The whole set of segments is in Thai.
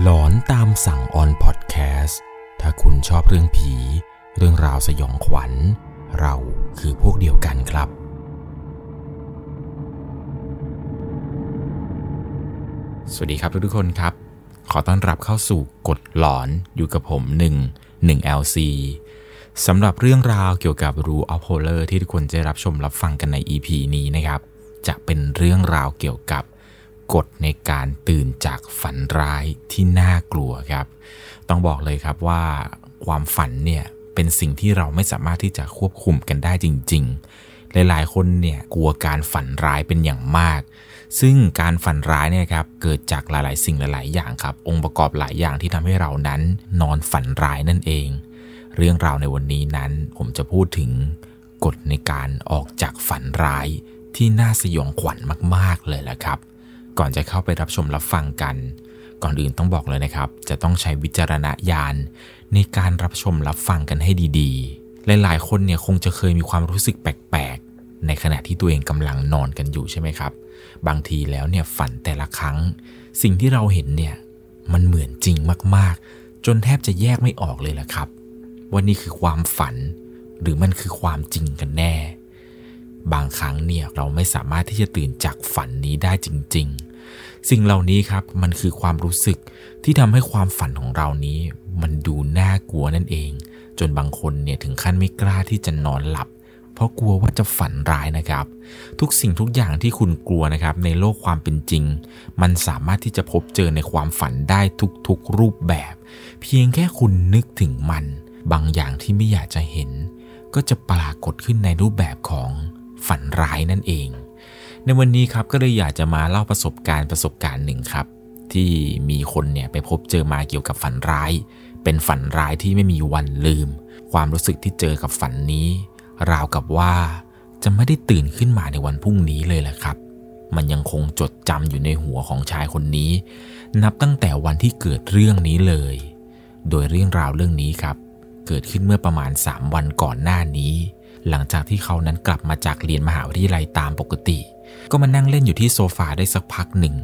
หลอนตามสั่งออนพอดแคสต์ถ้าคุณชอบเรื่องผี เรื่องราวสยองขวัญ เราคือพวกเดียวกันครับ สวัสดีครับทุกๆคนครับ ขอต้อนรับเข้าสู่กฎหลอนอยู่กับผม 1 1 LC สำหรับเรื่องราวเกี่ยวกับ Rule of Horror ที่ทุกคนจะรับชมรับฟังกันใน EP นี้นะครับ จะเป็นเรื่องราวเกี่ยวกับ กฎในการตื่นจากฝันร้ายที่น่ากลัวครับ ต้องบอกเลยครับว่าความฝันเนี่ยเป็นสิ่งที่เราไม่สามารถที่จะควบคุมกันได้จริง ๆ หลายๆ คนเนี่ยกลัวการฝันร้ายเป็นอย่างมาก ซึ่งการฝันร้ายเนี่ยครับเกิดจากหลายๆ สิ่งหลาย ๆ อย่างครับ องค์ประกอบหลายอย่างที่ทำให้เรานั้นนอนฝันร้ายนั่นเอง เรื่องราวในวันนี้นั้นผมจะพูดถึงกฎในการออกจากฝันร้ายที่น่าสยองขวัญมาก ๆ เลยแหละครับ ก่อนจะเข้าไปรับชมรับฟังกัน ก่อนอื่นต้องบอกเลยนะครับ จะต้องใช้วิจารณญาณในการรับชมรับฟังกันให้ดีๆ หลายๆ คนเนี่ยคงจะเคยมีความรู้สึกแปลกๆ ในขณะที่ตัวเองกำลังนอนกันอยู่ใช่ไหมครับ บางทีแล้วเนี่ยฝันแต่ละครั้ง สิ่งที่เราเห็นเนี่ยมันเหมือนจริงมากๆ จนแทบจะแยกไม่ออกเลยละครับว่านี่คือความฝัน หรือมันคือความจริงกันแน่ บางครั้งเนี่ยเราไม่สามารถที่จะตื่นจากฝันนี้ได้จริง ๆ สิ่งเหล่านี้ครับมันคือความรู้สึกที่ทำให้ความฝันของเรานี้ มันดูน่ากลัวนั่นเอง จนบางคนเนี่ยถึงขั้นไม่กล้าที่จะนอนหลับ เพราะกลัวว่าจะฝันร้ายนะครับ ทุกสิ่งทุกอย่างที่คุณกลัวนะครับ ในโลกความเป็นจริง มันสามารถที่จะพบเจอในความฝันได้ทุกๆรูปแบบ เพียงแค่คุณนึกถึงมัน บางอย่างที่ไม่อยากจะเห็น ก็จะปรากฏขึ้นในรูปแบบของ ฝันร้ายนั่นเอง ในวันนี้ครับก็เลยอยากจะมาเล่าประสบการณ์ประสบการณ์หนึ่งครับ ที่มีคนเนี่ยไปพบเจอมาเกี่ยวกับฝันร้าย เป็นฝันร้ายที่ไม่มีวันลืม ความรู้สึกที่เจอกับฝันนี้ ราวกับว่าจะไม่ได้ตื่นขึ้นมาในวันพรุ่งนี้เลยแหละครับ มันยังคงจดจำอยู่ในหัวของชายคนนี้ นับตั้งแต่วันที่เกิดเรื่องนี้เลย โดยเรื่องราวเรื่องนี้ครับ เกิดขึ้นเมื่อประมาณ 3 วันก่อนหน้านี้ หลังจากที่เขานั้นกลับมาจากเรียนมหาวิทยาลัยตามปกติ ก็มานั่งเล่นอยู่ที่โซฟาได้สักพักหนึ่ง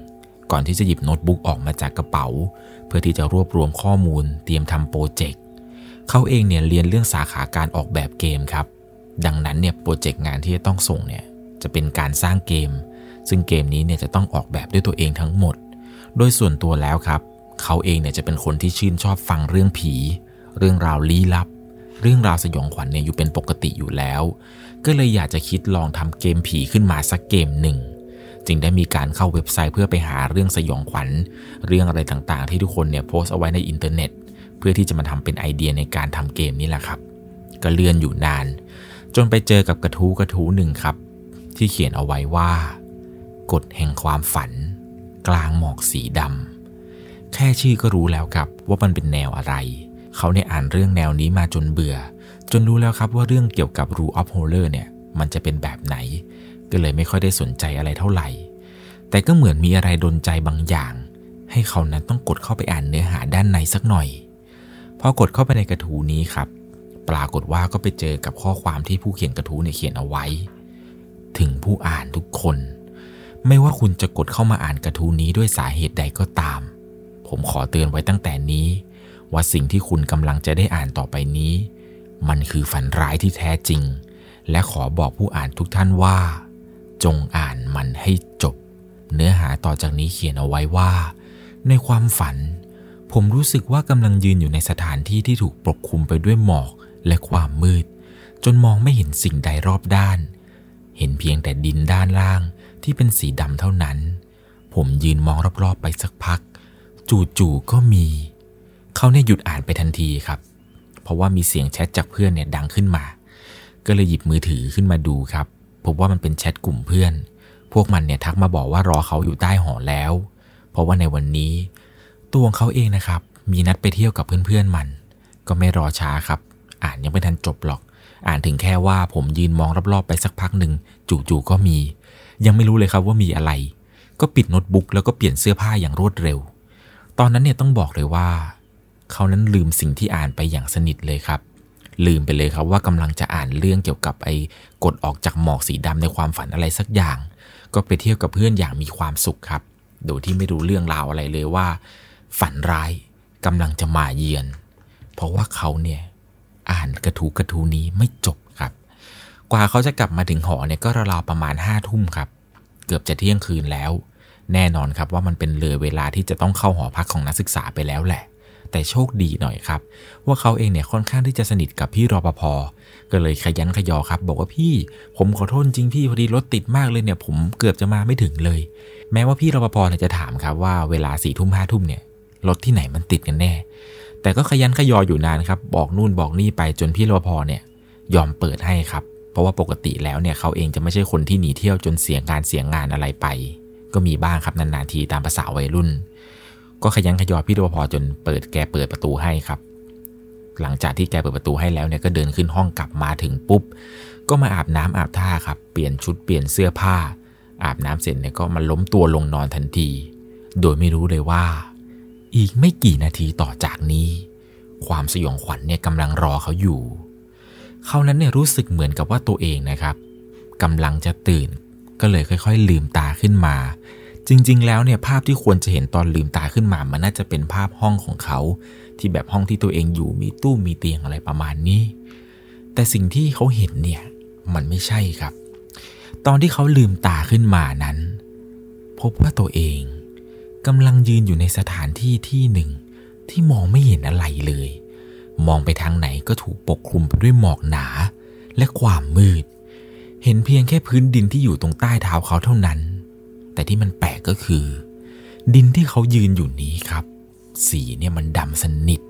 ก่อนที่จะหยิบโน้ตบุ๊กออกมาจากกระเป๋า เพื่อที่จะรวบรวมข้อมูล เตรียมทำโปรเจกต์เขาเองเนี่ยเรียนเรื่องสาขาการออกแบบเกมครับ ดังนั้นเนี่ยโปรเจกต์งานที่จะต้องส่งเนี่ยจะเป็นการสร้างเกม ซึ่งเกมนี้เนี่ยจะต้องออกแบบด้วยตัวเองทั้งหมด โดยส่วนตัวแล้วครับ เขาเองเนี่ยจะเป็นคนที่ชื่นชอบฟังเรื่องผี เรื่องราวลี้ลับ เรื่องราวสยองขวัญเนี่ยอยู่เป็นปกติอยู่แล้ว ก็เลยอยากจะคิดลองทำเกมผีขึ้นมาสักเกมหนึ่ง จึงได้มีการเข้าเว็บไซต์เพื่อไปหาเรื่องสยองขวัญ เรื่องอะไรต่างๆ ที่ทุกคนเนี่ยโพสต์เอาไว้ในอินเทอร์เน็ต เพื่อที่จะมาทำเป็นไอเดียในการทำเกมนี้แหละครับ ก็เลื่อนอยู่นาน จนไปเจอกับกระทู้กระทู้หนึ่งครับ ที่เขียนเอาไว้ว่ากฎแห่งความฝัน กลางหมอกสีดำแค่ชื่อก็รู้แล้วครับว่ามันเป็นแนวอะไร เขาเนี่ยอ่านเรื่องแนวนี้มาจนเบื่อ จนรู้แล้วครับว่าเรื่องเกี่ยวกับ Rule of Horror เนี่ยมันจะเป็นแบบไหน ก็เลยไม่ค่อยได้สนใจอะไรเท่าไหร่ แต่ก็เหมือนมีอะไรดนใจบางอย่าง ให้เขานั้นต้องกดเข้าไปอ่านเนื้อหาด้านในสักหน่อยพอกดเข้าไปในกระทูนี้ครับ ปรากฏว่าก็ไปเจอกับข้อความที่ผู้เขียนกระทู้เนี่ยเขียนเอาไว้ ถึงผู้อ่านทุกคน ไม่ว่าคุณจะกดเข้ามาอ่านกระทู้นี้ด้วยสาเหตุใดก็ตาม ผมขอเตือนไว้ตั้งแต่นี้ ว่าสิ่งที่คุณกำลังจะได้อ่านต่อไปนี้ มันคือฝันร้ายที่แท้จริง และขอบอกผู้อ่านทุกท่านว่า จงอ่านมันให้จบ เนื้อหาต่อจากนี้เขียนเอาไว้ว่า ในความฝัน ผมรู้สึกว่ากำลังยืนอยู่ในสถานที่ที่ถูกปกคลุมไปด้วยหมอกและความมืด จนมองไม่เห็นสิ่งใดรอบด้าน เห็นเพียงแต่ดินด้านล่างที่เป็นสีดำเท่านั้น ผมยืนมองรอบๆไปสักพัก จู่ๆก็มี เขาเนี่ยหยุดอ่านไปทันทีครับ เพราะว่ามีเสียงแชทจากเพื่อนเนี่ยดังขึ้นมา ก็เลยหยิบมือถือขึ้นมาดูครับ พบว่ามันเป็นแชทกลุ่มเพื่อน พวกมันเนี่ยทักมาบอกว่ารอเขาอยู่ใต้หอแล้ว เพราะว่าในวันนี้ ตัวของเขาเองนะครับ มีนัดไปเที่ยวกับเพื่อนๆมัน ก็ไม่รอช้าครับ อ่านยังไม่ทันจบหรอก อ่านถึงแค่ว่าผมยืนมองรอบๆไปสักพักหนึ่งจู่ๆก็มี ยังไม่รู้เลยครับว่ามีอะไร ก็ปิดโน้ตบุ๊กแล้วก็เปลี่ยนเสื้อผ้าอย่างรวดเร็ว ตอนนั้นเนี่ยต้องบอกเลยว่า เขานั้นลืมสิ่งที่อ่านไปอย่างสนิทเลยครับ ลืมไปเลยครับว่ากำลังจะอ่านเรื่องเกี่ยวกับไอ้กดออกจากหมอกสีดำในความฝันอะไรสักอย่าง ก็ไปเที่ยวกับเพื่อนอย่างมีความสุขครับ โดยที่ไม่รู้เรื่องราวอะไรเลยว่า ฝันร้ายกำลังจะมาเยือน เพราะว่าเขาเนี่ยอ่านกระทูกระทูนี้ไม่จบครับ กว่าเขาจะกลับมาถึงหอเนี่ยก็ราวๆประมาณห้าทุ่มครับ เกือบจะเที่ยงคืนแล้ว แน่นอนครับว่ามันเป็นเลยเวลาที่จะต้องเข้าหอพักของนักศึกษาไปแล้วแหละ แต่โชคดีหน่อยครับ ว่าเขาเองเนี่ยค่อนข้างที่จะสนิทกับพี่รปภก็เลยขยันขยอครับ บอกว่าพี่ ผมขอโทษจริงพี่พอดีรถติดมากเลยเนี่ยผมเกือบจะมาไม่ถึงเลย แม้ว่าพี่รปภเนี่ยจะถามครับว่าเวลาสี่ทุ่มห้าทุ่มเนี่ยรถที่ไหนมันติดกันแน่ แต่ก็ขยันขยออยู่นานครับบอกนู่นบอกนี่ไปจนพี่รปภเนี่ยยอมเปิดให้ครับ เพราะว่าปกติแล้วเนี่ยเขาเองจะไม่ใช่คนที่หนีเที่ยวจนเสียงานเสียงงานอะไรไป ก็มีบ้างครับนานๆทีตามภาษาวัยรุ่น ก็ขยันขยอพี่รปภจนเปิดแกเปิดประตูให้ครับ หลังจากที่แกเปิดประตูให้แล้วเนี่ยก็เดินขึ้นห้องกลับมาถึงปุ๊บ ก็มาอาบน้ำอาบท่าครับ เปลี่ยนชุดเปลี่ยนเสื้อผ้า อาบน้ำเสร็จเนี่ยก็มาล้มตัวลงนอนทันที โดยไม่รู้เลยว่า อีกไม่กี่นาทีต่อจากนี้ ความสยองขวัญเนี่ยกำลังรอเขาอยู่ เขานั้นเนี่ยรู้สึกเหมือนกับว่าตัวเองนะครับกำลังจะตื่นก็เลยค่อย ๆ ลืมตาขึ้นมา จริง ๆ แล้วเนี่ยภาพที่ควรจะเห็นตอนลืมตาขึ้นมา มันน่าจะเป็นภาพห้องของเขา ที่แบบห้องที่ตัวเองอยู่มีตู้มีเตียงอะไรประมาณนี้ แต่สิ่งที่เขาเห็นเนี่ยมันไม่ใช่ครับ ตอนที่เขาลืมตาขึ้นมานั้น พบว่าตัวเองกำลังยืนอยู่ในสถานที่ที่หนึ่ง ที่มองไม่เห็นอะไรเลย มองไปทางไหนก็ถูกปกคลุมไปด้วยหมอกหนาและความมืด เห็นเพียงแค่พื้นดินที่อยู่ตรงใต้เท้าเขาเท่านั้น แต่ที่มันแปลกก็คือ ดินที่เขายืนอยู่นี้ครับ สีเนี่ยมันดำสนิท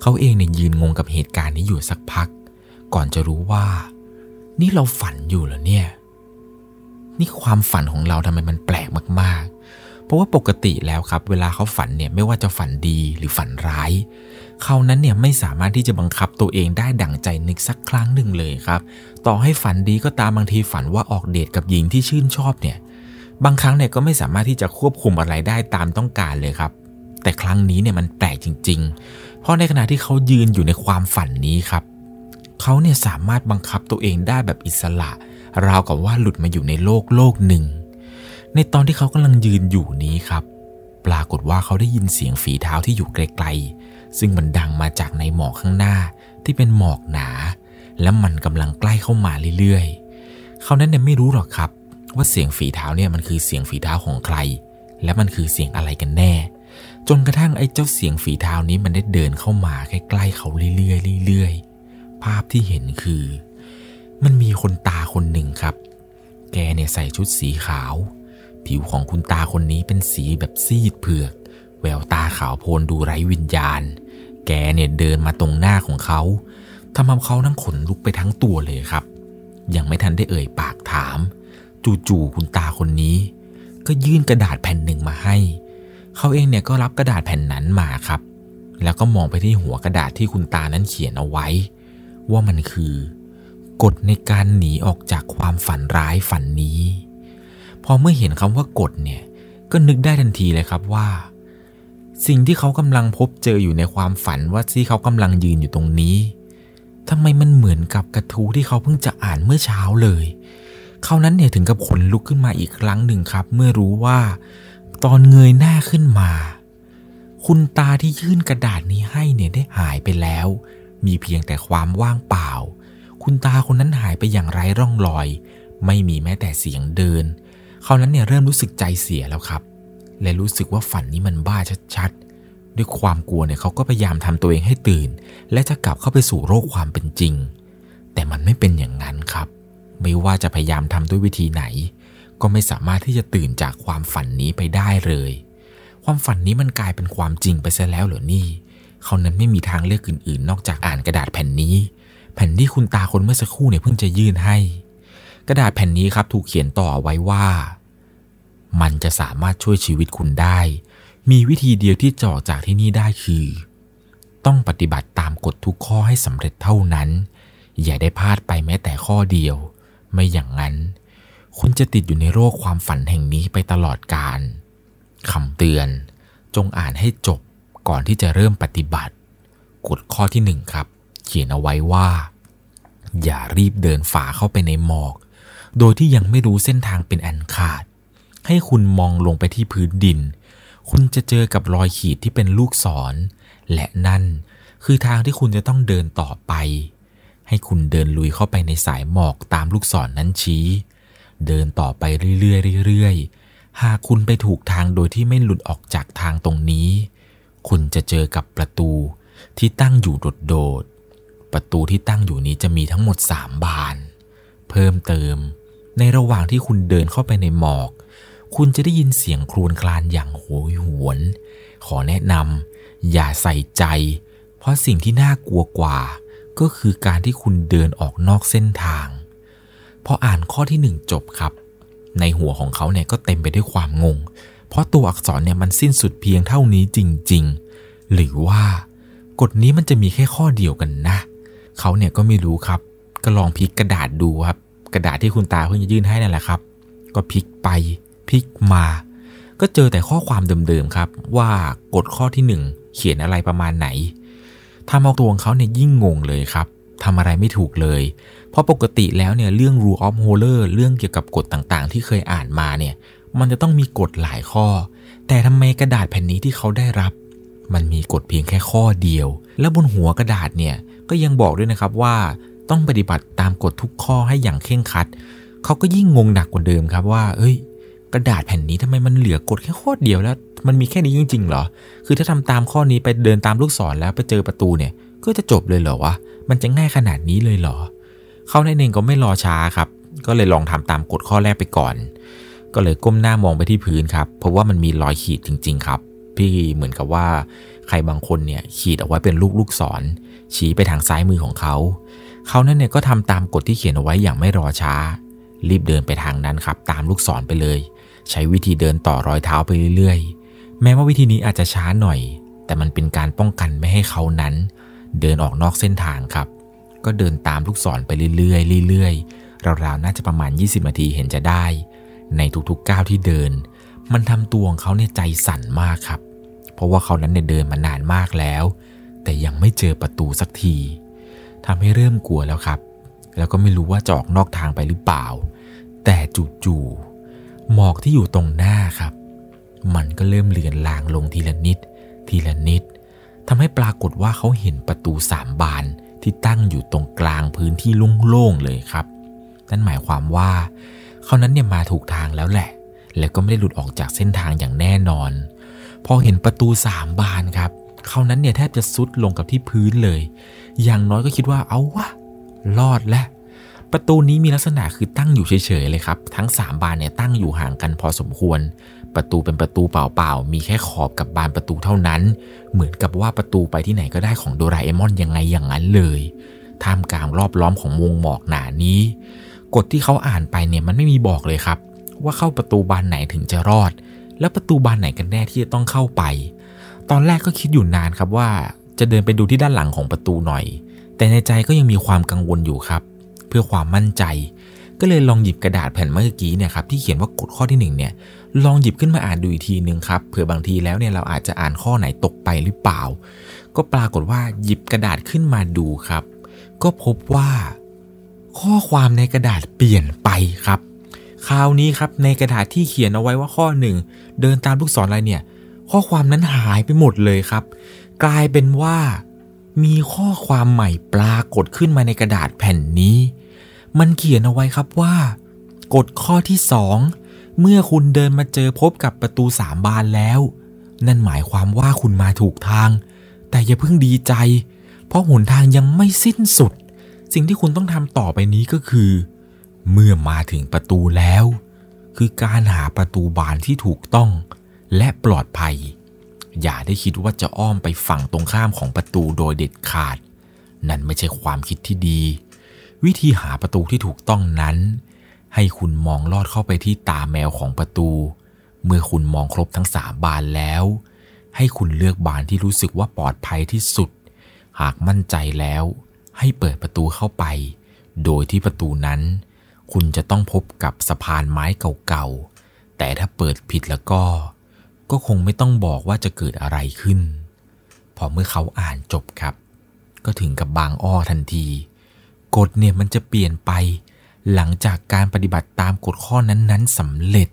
เขาเองเนี่ยยืนงงกับเหตุการณ์นี้อยู่สักพัก ก่อนจะรู้ว่า นี่เราฝันอยู่เหรอเนี่ย นี่ความฝันของเราทำไมมันแปลกมากๆ เพราะว่าปกติแล้วครับ เวลาเขาฝันเนี่ยไม่ว่าจะฝันดีหรือฝันร้ายเขานั้นเนี่ยไม่สามารถที่จะบังคับตัวเองได้ดั่งใจนึกสักครั้งหนึ่งเลยครับ ต่อให้ฝันดีก็ตามบางทีฝันว่าออกเดทกับหญิงที่ชื่นชอบเนี่ย บางครั้งเนี่ยก็ไม่สามารถที่จะควบคุมอะไรได้ตามต้องการเลยครับ แต่ครั้งนี้เนี่ยมันแปลกจริง ๆ เพราะในขณะที่เขายืนอยู่ในความฝันนี้ครับเขาเนี่ยสามารถบังคับตัวเองได้แบบอิสระ ราวกับว่าหลุดมาอยู่ในโลกโลกหนึ่ง ในตอนที่เขากำลังยืนอยู่นี้ครับ ปรากฏว่าเขาได้ยินเสียงฝีเท้าที่อยู่ไกลๆ ซึ่งมันดังมาจากในหมอกข้างหน้าที่เป็นหมอกหนา และมันกำลังใกล้เข้ามาเรื่อยๆ เขานั้นเนี่ยไม่รู้หรอกครับ ว่าเสียงฝีเท้าเนี่ยมันคือเสียงฝีเท้าของใคร และมันคือเสียงอะไรกันแน่ จนกระทั่งไอ้เจ้าเสียงฝีเท้านี้มันได้เดินเข้ามาใกล้ๆเขาเรื่อยๆเรื่อยๆภาพที่เห็นคือ มันมีคนตาคนหนึ่งครับ แกเนี่ยใส่ชุดสีขาว ผิวของคุณตาคนนี้เป็นสีแบบซีดเผือก แววตาขาวโพลนดูไร้วิญญาณ แกเนี่ยเดินมาตรงหน้าของเขาทำให้เขาทั้งขนลุกไปทั้งตัวเลยครับ ยังไม่ทันได้เอ่ยปากถาม จู่ๆคุณตาคนนี้ ก็ยื่นกระดาษแผ่นหนึ่งมาให้ เขาเองเนี่ยก็รับกระดาษแผ่นนั้นมาครับ แล้วก็มองไปที่หัวกระดาษที่คุณตานั้นเขียนเอาไว้ ว่ามันคือกฎในการหนีออกจากความฝันร้ายฝันนี้ พอเมื่อเห็นคำว่ากฎเนี่ยก็นึกได้ทันทีเลยครับว่า สิ่งที่เขากำลังพบเจออยู่ในความฝันว่าที่เขากำลังยืนอยู่ตรงนี้ทำไมมันเหมือนกับกระทู้ที่เขาเพิ่งจะอ่านเมื่อเช้าเลย เขานั้นเนี่ยถึงกับขนลุกขึ้นมาอีกครั้งหนึ่งครับ เมื่อรู้ว่า ตอนเงยหน้าขึ้นมา คุณตาที่ยื่นกระดาษนี้ให้เนี่ยได้หายไปแล้ว มีเพียงแต่ความว่างเปล่า คุณตาคนนั้นหายไปอย่างไร้ร่องรอย ไม่มีแม้แต่เสียงเดิน เขานั้นเนี่ยเริ่มรู้สึกใจเสียแล้วครับ และรู้สึกว่าฝันนี้มันบ้าชัดๆ ด้วยความกลัวเนี่ยเขาก็พยายามทำตัวเองให้ตื่น และจะกลับเข้าไปสู่โลกความเป็นจริง แต่มันไม่เป็นอย่างนั้นครับ ไม่ว่าจะพยายามทำด้วยวิธีไหน ก็ไม่สามารถที่จะตื่นจากความฝันนี้ไปได้เลย ความฝันนี้มันกลายเป็นความจริงไปซะแล้วเหรอนี่ เขานั้นไม่มีทางเลือกอื่นๆ นอกจากอ่านกระดาษแผ่นนี้ แผ่นที่คุณตาคนเมื่อสักครู่เนี่ยเพิ่งจะยื่นให้ กระดาษแผ่นนี้ครับถูกเขียนต่อไว้ว่า มันจะสามารถช่วยชีวิตคุณได้ มีวิธีเดียวที่จะออกจากที่นี่ได้คือ ต้องปฏิบัติตามกฎทุกข้อให้สำเร็จเท่านั้นอย่าได้พลาดไปแม้แต่ข้อเดียว ไม่อย่างนั้น คุณจะติดอยู่ในโรคความฝันแห่งนี้ไปตลอดกาลคำเตือน จงอ่านให้จบก่อนที่จะเริ่มปฏิบัติ กฎข้อที่หนึ่งครับ เขียนเอาไว้ว่า อย่ารีบเดินฝ่าเข้าไปในหมอก โดยที่ยังไม่รู้เส้นทางเป็นอันขาด ให้คุณมองลงไปที่พื้นดิน คุณจะเจอกับรอยขีดที่เป็นลูกศร และนั่นคือทางที่คุณจะต้องเดินต่อไป ให้คุณเดินลุยเข้าไปในสายหมอกตามลูกศรนนั้นชี้ เดินต่อไปเรื่อยๆเรื่อยๆ หากคุณไปถูกทางโดยที่ไม่หลุดออกจากทางตรงนี้ คุณจะเจอกับประตูที่ตั้งอยู่โดดๆ ประตูที่ตั้งอยู่นี้จะมีทั้งหมด 3 บาน เพิ่มเติม ในระหว่างที่คุณเดินเข้าไปในหมอก คุณจะได้ยินเสียงครวญคลานอย่างโหยหวน ขอแนะนำอย่าใส่ใจ เพราะสิ่งที่น่ากลัวกว่า ก็คือการที่คุณเดินออกนอกเส้นทาง พออ่านข้อที่หนึ่งจบครับ ในหัวของเขาเนี่ยก็เต็มไปด้วยความงง เพราะตัวอักษรเนี่ยมันสิ้นสุดเพียงเท่านี้จริง ๆ หรือว่ากฎนี้มันจะมีแค่ข้อเดียวกันนะ เขาเนี่ยก็ไม่รู้ครับ ก็ลองพลิกกระดาษดูครับ กระดาษที่คุณตาเพิ่งจะยื่นให้นั่นแหละครับ ก็พลิกไปพลิกมา ก็เจอแต่ข้อความเดิมๆครับ ว่ากฎข้อที่หนึ่งเขียนอะไรประมาณไหน ทำเอาตัวของเขาเนี่ยยิ่งงงเลยครับทำอะไรไม่ถูกเลย เพราะปกติแล้วเนี่ยเรื่อง rule of holder เรื่องเกี่ยวกับกฎต่างๆ ที่เคยอ่านมาเนี่ย มันจะต้องมีกฎหลายข้อ แต่ทำไมกระดาษแผ่นนี้ที่เขาได้รับ มันมีกฎเพียงแค่ข้อเดียว และบนหัวกระดาษเนี่ยก็ยังบอกด้วยนะครับว่าต้องปฏิบัติตามกฎทุกข้อให้อย่างเคร่งครัด เขาก็ยิ่งงงหนักกว่าเดิมครับว่า เอ้ย กระดาษแผ่นนี้ทำไมมันเหลือกฎแค่ข้อเดียวแล้ว มันมีแค่นี้จริงๆเหรอ คือถ้าทำตามข้อนี้ไปเดินตามลูกศรแล้วไปเจอประตูเนี่ย ก็จะจบเลยเหรอวะ มันจะง่ายขนาดนี้เลยเหรอ เขาในเองก็ไม่รอช้าครับ ก็เลยลองทำตามกฎข้อแรกไปก่อน ก็เลยก้มหน้ามองไปที่พื้นครับ เพราะว่ามันมีรอยขีดจริง ๆ ครับ พี่เหมือนกับว่าใครบางคนเนี่ยขีดเอาไว้เป็นลูกลูกศรชี้ไปทางซ้ายมือของเขา เขานั่นเนี่ยก็ทำตามกฎที่เขียนเอาไว้อย่างไม่รอช้า รีบเดินไปทางนั้นครับ ตามลูกศรไปเลย ใช้วิธีเดินต่อรอยเท้าไปเรื่อยๆ แม้ว่าวิธีนี้อาจจะช้าหน่อย แต่มันเป็นการป้องกันไม่ให้เขานั้น เดินออกนอกเส้นทางครับ ก็เดินตามลูกศรไปเรื่อยๆเรื่อยๆราวๆน่าจะประมาณ 20 นาทีเห็นจะได้ ในทุกๆก้าวที่เดิน มันทำตัวของเขาเนี่ยใจสั่นมากครับ เพราะว่าเขานั้นเนี่ยเดินมานานมากแล้ว แต่ยังไม่เจอประตูสักทีทำให้เริ่มกลัวแล้วครับ แล้วก็ไม่รู้ว่าจะออกนอกทางไปหรือเปล่า แต่จู่ๆ หมอกที่อยู่ตรงหน้าครับ มันก็เริ่มเลือนลางลงทีละนิด ทีละนิดทำให้ปรากฏว่าเขาเห็นประตูสามบานที่ตั้งอยู่ตรงกลางพื้นที่โล่งๆเลยครับ นั่นหมายความว่าเขานั้นเนี่ยมาถูกทางแล้วแหละ แล้วก็ไม่ได้หลุดออกจากเส้นทางอย่างแน่นอน พอเห็นประตูสามบานครับ เขานั้นเนี่ยแทบจะซุดลงกับที่พื้นเลย อย่างน้อยก็คิดว่าเอาวะรอดแล้ว ประตูนี้มีลักษณะคือตั้งอยู่เฉยๆเลยครับ ทั้ง 3 บานเนี่ยตั้งอยู่ห่างกันพอสมควร ประตูเป็นประตูเปล่าๆ มีแค่ขอบกับบานประตูเท่านั้น เหมือนกับว่าประตูไปที่ไหนก็ได้ของโดราเอมอนยังไงอย่างนั้นเลยท่ามกลางรอบล้อมของวงหมอกหนานี้ กฎที่เขาอ่านไปเนี่ยมันไม่มีบอกเลยครับ ว่าเข้าประตูบานไหนถึงจะรอด แล้วประตูบานไหนกันแน่ที่จะต้องเข้าไป ตอนแรกก็คิดอยู่นานครับว่าจะเดินไปดูที่ด้านหลังของประตูหน่อย แต่ในใจก็ยังมีความกังวลอยู่ครับ เพื่อความมั่นใจ ก็เลยลองหยิบกระดาษแผ่นเมื่อกี้เนี่ยครับที่เขียนว่ากฎข้อที่1เนี่ยลองหยิบขึ้นมาอ่านดูอีกทีหนึ่งครับเผื่อบางทีแล้วเนี่ยเราอาจจะอ่านข้อไหนตกไปหรือเปล่า ก็ปรากฏว่าหยิบกระดาษขึ้นมาดูครับ ก็พบว่า ข้อความในกระดาษเปลี่ยนไปครับ คราวนี้ครับในกระดาษที่เขียนเอาไว้ว่าข้อหนึ่งเดินตามลูกศรอะไรเนี่ยข้อความนั้นหายไปหมดเลยครับ กลายเป็นว่ามีข้อความใหม่ปรากฏขึ้นมาในกระดาษแผ่นนี้ มันเขียนเอาไว้ครับว่ากฎข้อที่สองเมื่อคุณเดินมาเจอพบกับประตูสามบานแล้ว นั่นหมายความว่าคุณมาถูกทาง แต่อย่าเพิ่งดีใจ เพราะหนทางยังไม่สิ้นสุด สิ่งที่คุณต้องทำต่อไปนี้ก็คือ เมื่อมาถึงประตูแล้ว คือการหาประตูบานที่ถูกต้อง และปลอดภัย อย่าได้คิดว่าจะอ้อมไปฝั่งตรงข้ามของประตูโดยเด็ดขาด นั่นไม่ใช่ความคิดที่ดี วิธีหาประตูที่ถูกต้องนั้น ให้คุณมองลอดเข้าไปที่ตาแมวของประตู เมื่อคุณมองครบทั้งสามบานแล้ว ให้คุณเลือกบานที่รู้สึกว่าปลอดภัยที่สุด หากมั่นใจแล้ว ให้เปิดประตูเข้าไป โดยที่ประตูนั้น คุณจะต้องพบกับสะพานไม้เก่าๆ แต่ถ้าเปิดผิดแล้วก็ ก็คงไม่ต้องบอกว่าจะเกิดอะไรขึ้น พอเมื่อเขาอ่านจบครับ ก็ถึงกับบางอ้อทันที กฎเนี่ยมันจะเปลี่ยนไป หลังจากการปฏิบัติตามกฎข้อนั้นๆสำเร็จ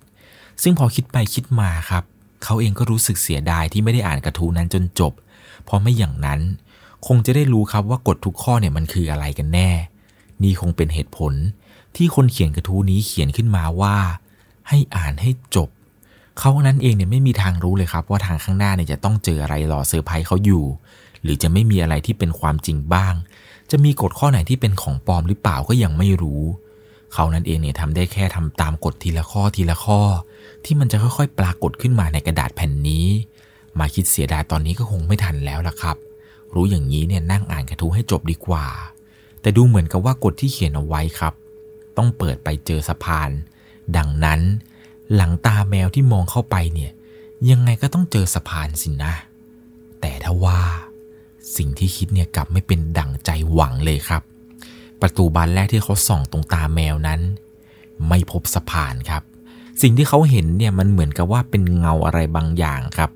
ซึ่งพอคิดไปคิดมาครับ เขาเองก็รู้สึกเสียดายที่ไม่ได้อ่านกระทู้นั้นจนจบ เพราะไม่อย่างนั้น คงจะได้รู้ครับว่ากฎทุกข้อเนี่ยมันคืออะไรกันแน่ นี่คงเป็นเหตุผลที่คนเขียนกระทู้นี้เขียนขึ้นมาว่า ให้อ่านให้จบ เขานั้นเองเนี่ยไม่มีทางรู้เลยครับ ว่าทางข้างหน้าเนี่ยจะต้องเจออะไรรอเซอร์ไพรส์เขาอยู่ หรือจะไม่มีอะไรที่เป็นความจริงบ้าง จะมีกฎข้อไหนที่เป็นของปลอมหรือเปล่าก็ยังไม่รู้ เขานั้นเองเนี่ยทำได้แค่ทำตามกฎทีละข้อทีละข้อ ที่มันจะค่อยๆ ปรากฏขึ้นมาในกระดาษแผ่นนี้ มาคิดเสียดายตอนนี้ก็คงไม่ทันแล้วล่ะครับ รู้อย่างนี้เนี่ยนั่งอ่านกระทู้ให้จบดีกว่า แต่ดูเหมือนกับว่ากฎที่เขียนเอาไว้ครับ ต้องเปิดไปเจอสะพาน ดังนั้น หลังตาแมวที่มองเข้าไปเนี่ยยังไงก็ต้องเจอสะพานสินะ แต่ถ้าว่า สิ่งที่คิดเนี่ยกลับไม่เป็นดั่งใจหวังเลยครับ ประตูบานแรกที่เขาส่องตรงตาแมวนั้น ไม่พบสะพานครับ สิ่งที่เขาเห็นเนี่ยมันเหมือนกับว่าเป็นเงาอะไรบางอย่างครับ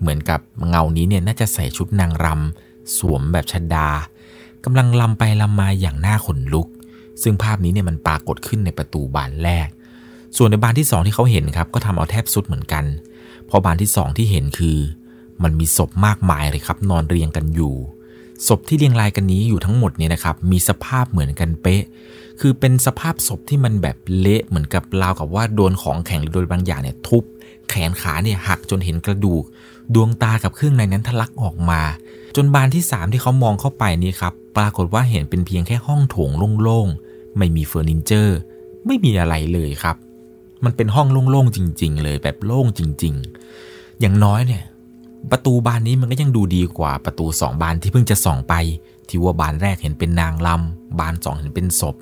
เหมือนกับเงานี้เนี่ยน่าจะใส่ชุดนางรำสวมแบบชดากำลังลำไปลำมาอย่างน่าขนลุก ซึ่งภาพนี้เนี่ยมันปรากฏขึ้นในประตูบานแรก ส่วนในบานที่สองที่เขาเห็นครับก็ทำเอาแทบสุดเหมือนกัน เพราะบานที่สองที่เห็นคือ มันมีศพมากมายเลยครับ นอนเรียงกันอยู่ ศพที่เรียงรายกันนี้อยู่ทั้งหมดเนี่ยนะครับ มีสภาพเหมือนกันเป๊ะ คือเป็นสภาพศพที่มันแบบเละเหมือนกับราวกับว่าโดนของแข็งหรือโดนบางอย่างเนี่ยทุบ แขนขาเนี่ยหักจนเห็นกระดูก ดวงตากับเครื่องในนั้นทะลักออกมา จนบานที่ 3 ที่เขามองเข้าไปนี่ครับ ปรากฏว่าเห็นเป็นเพียงแค่ห้องโถงโล่งๆ ไม่มีเฟอร์นิเจอร์ ไม่มีอะไรเลยครับ มันเป็นห้องโล่งๆจริง ๆ เลยแบบโล่งจริง ๆ อย่างน้อยเนี่ย ประตูบานนี้มันก็ยังดูดีกว่าประตูสองบานที่เพิ่งจะส่องไป ที่ว่าบานแรกเห็นเป็นนางลำบานสองเห็นเป็นศพ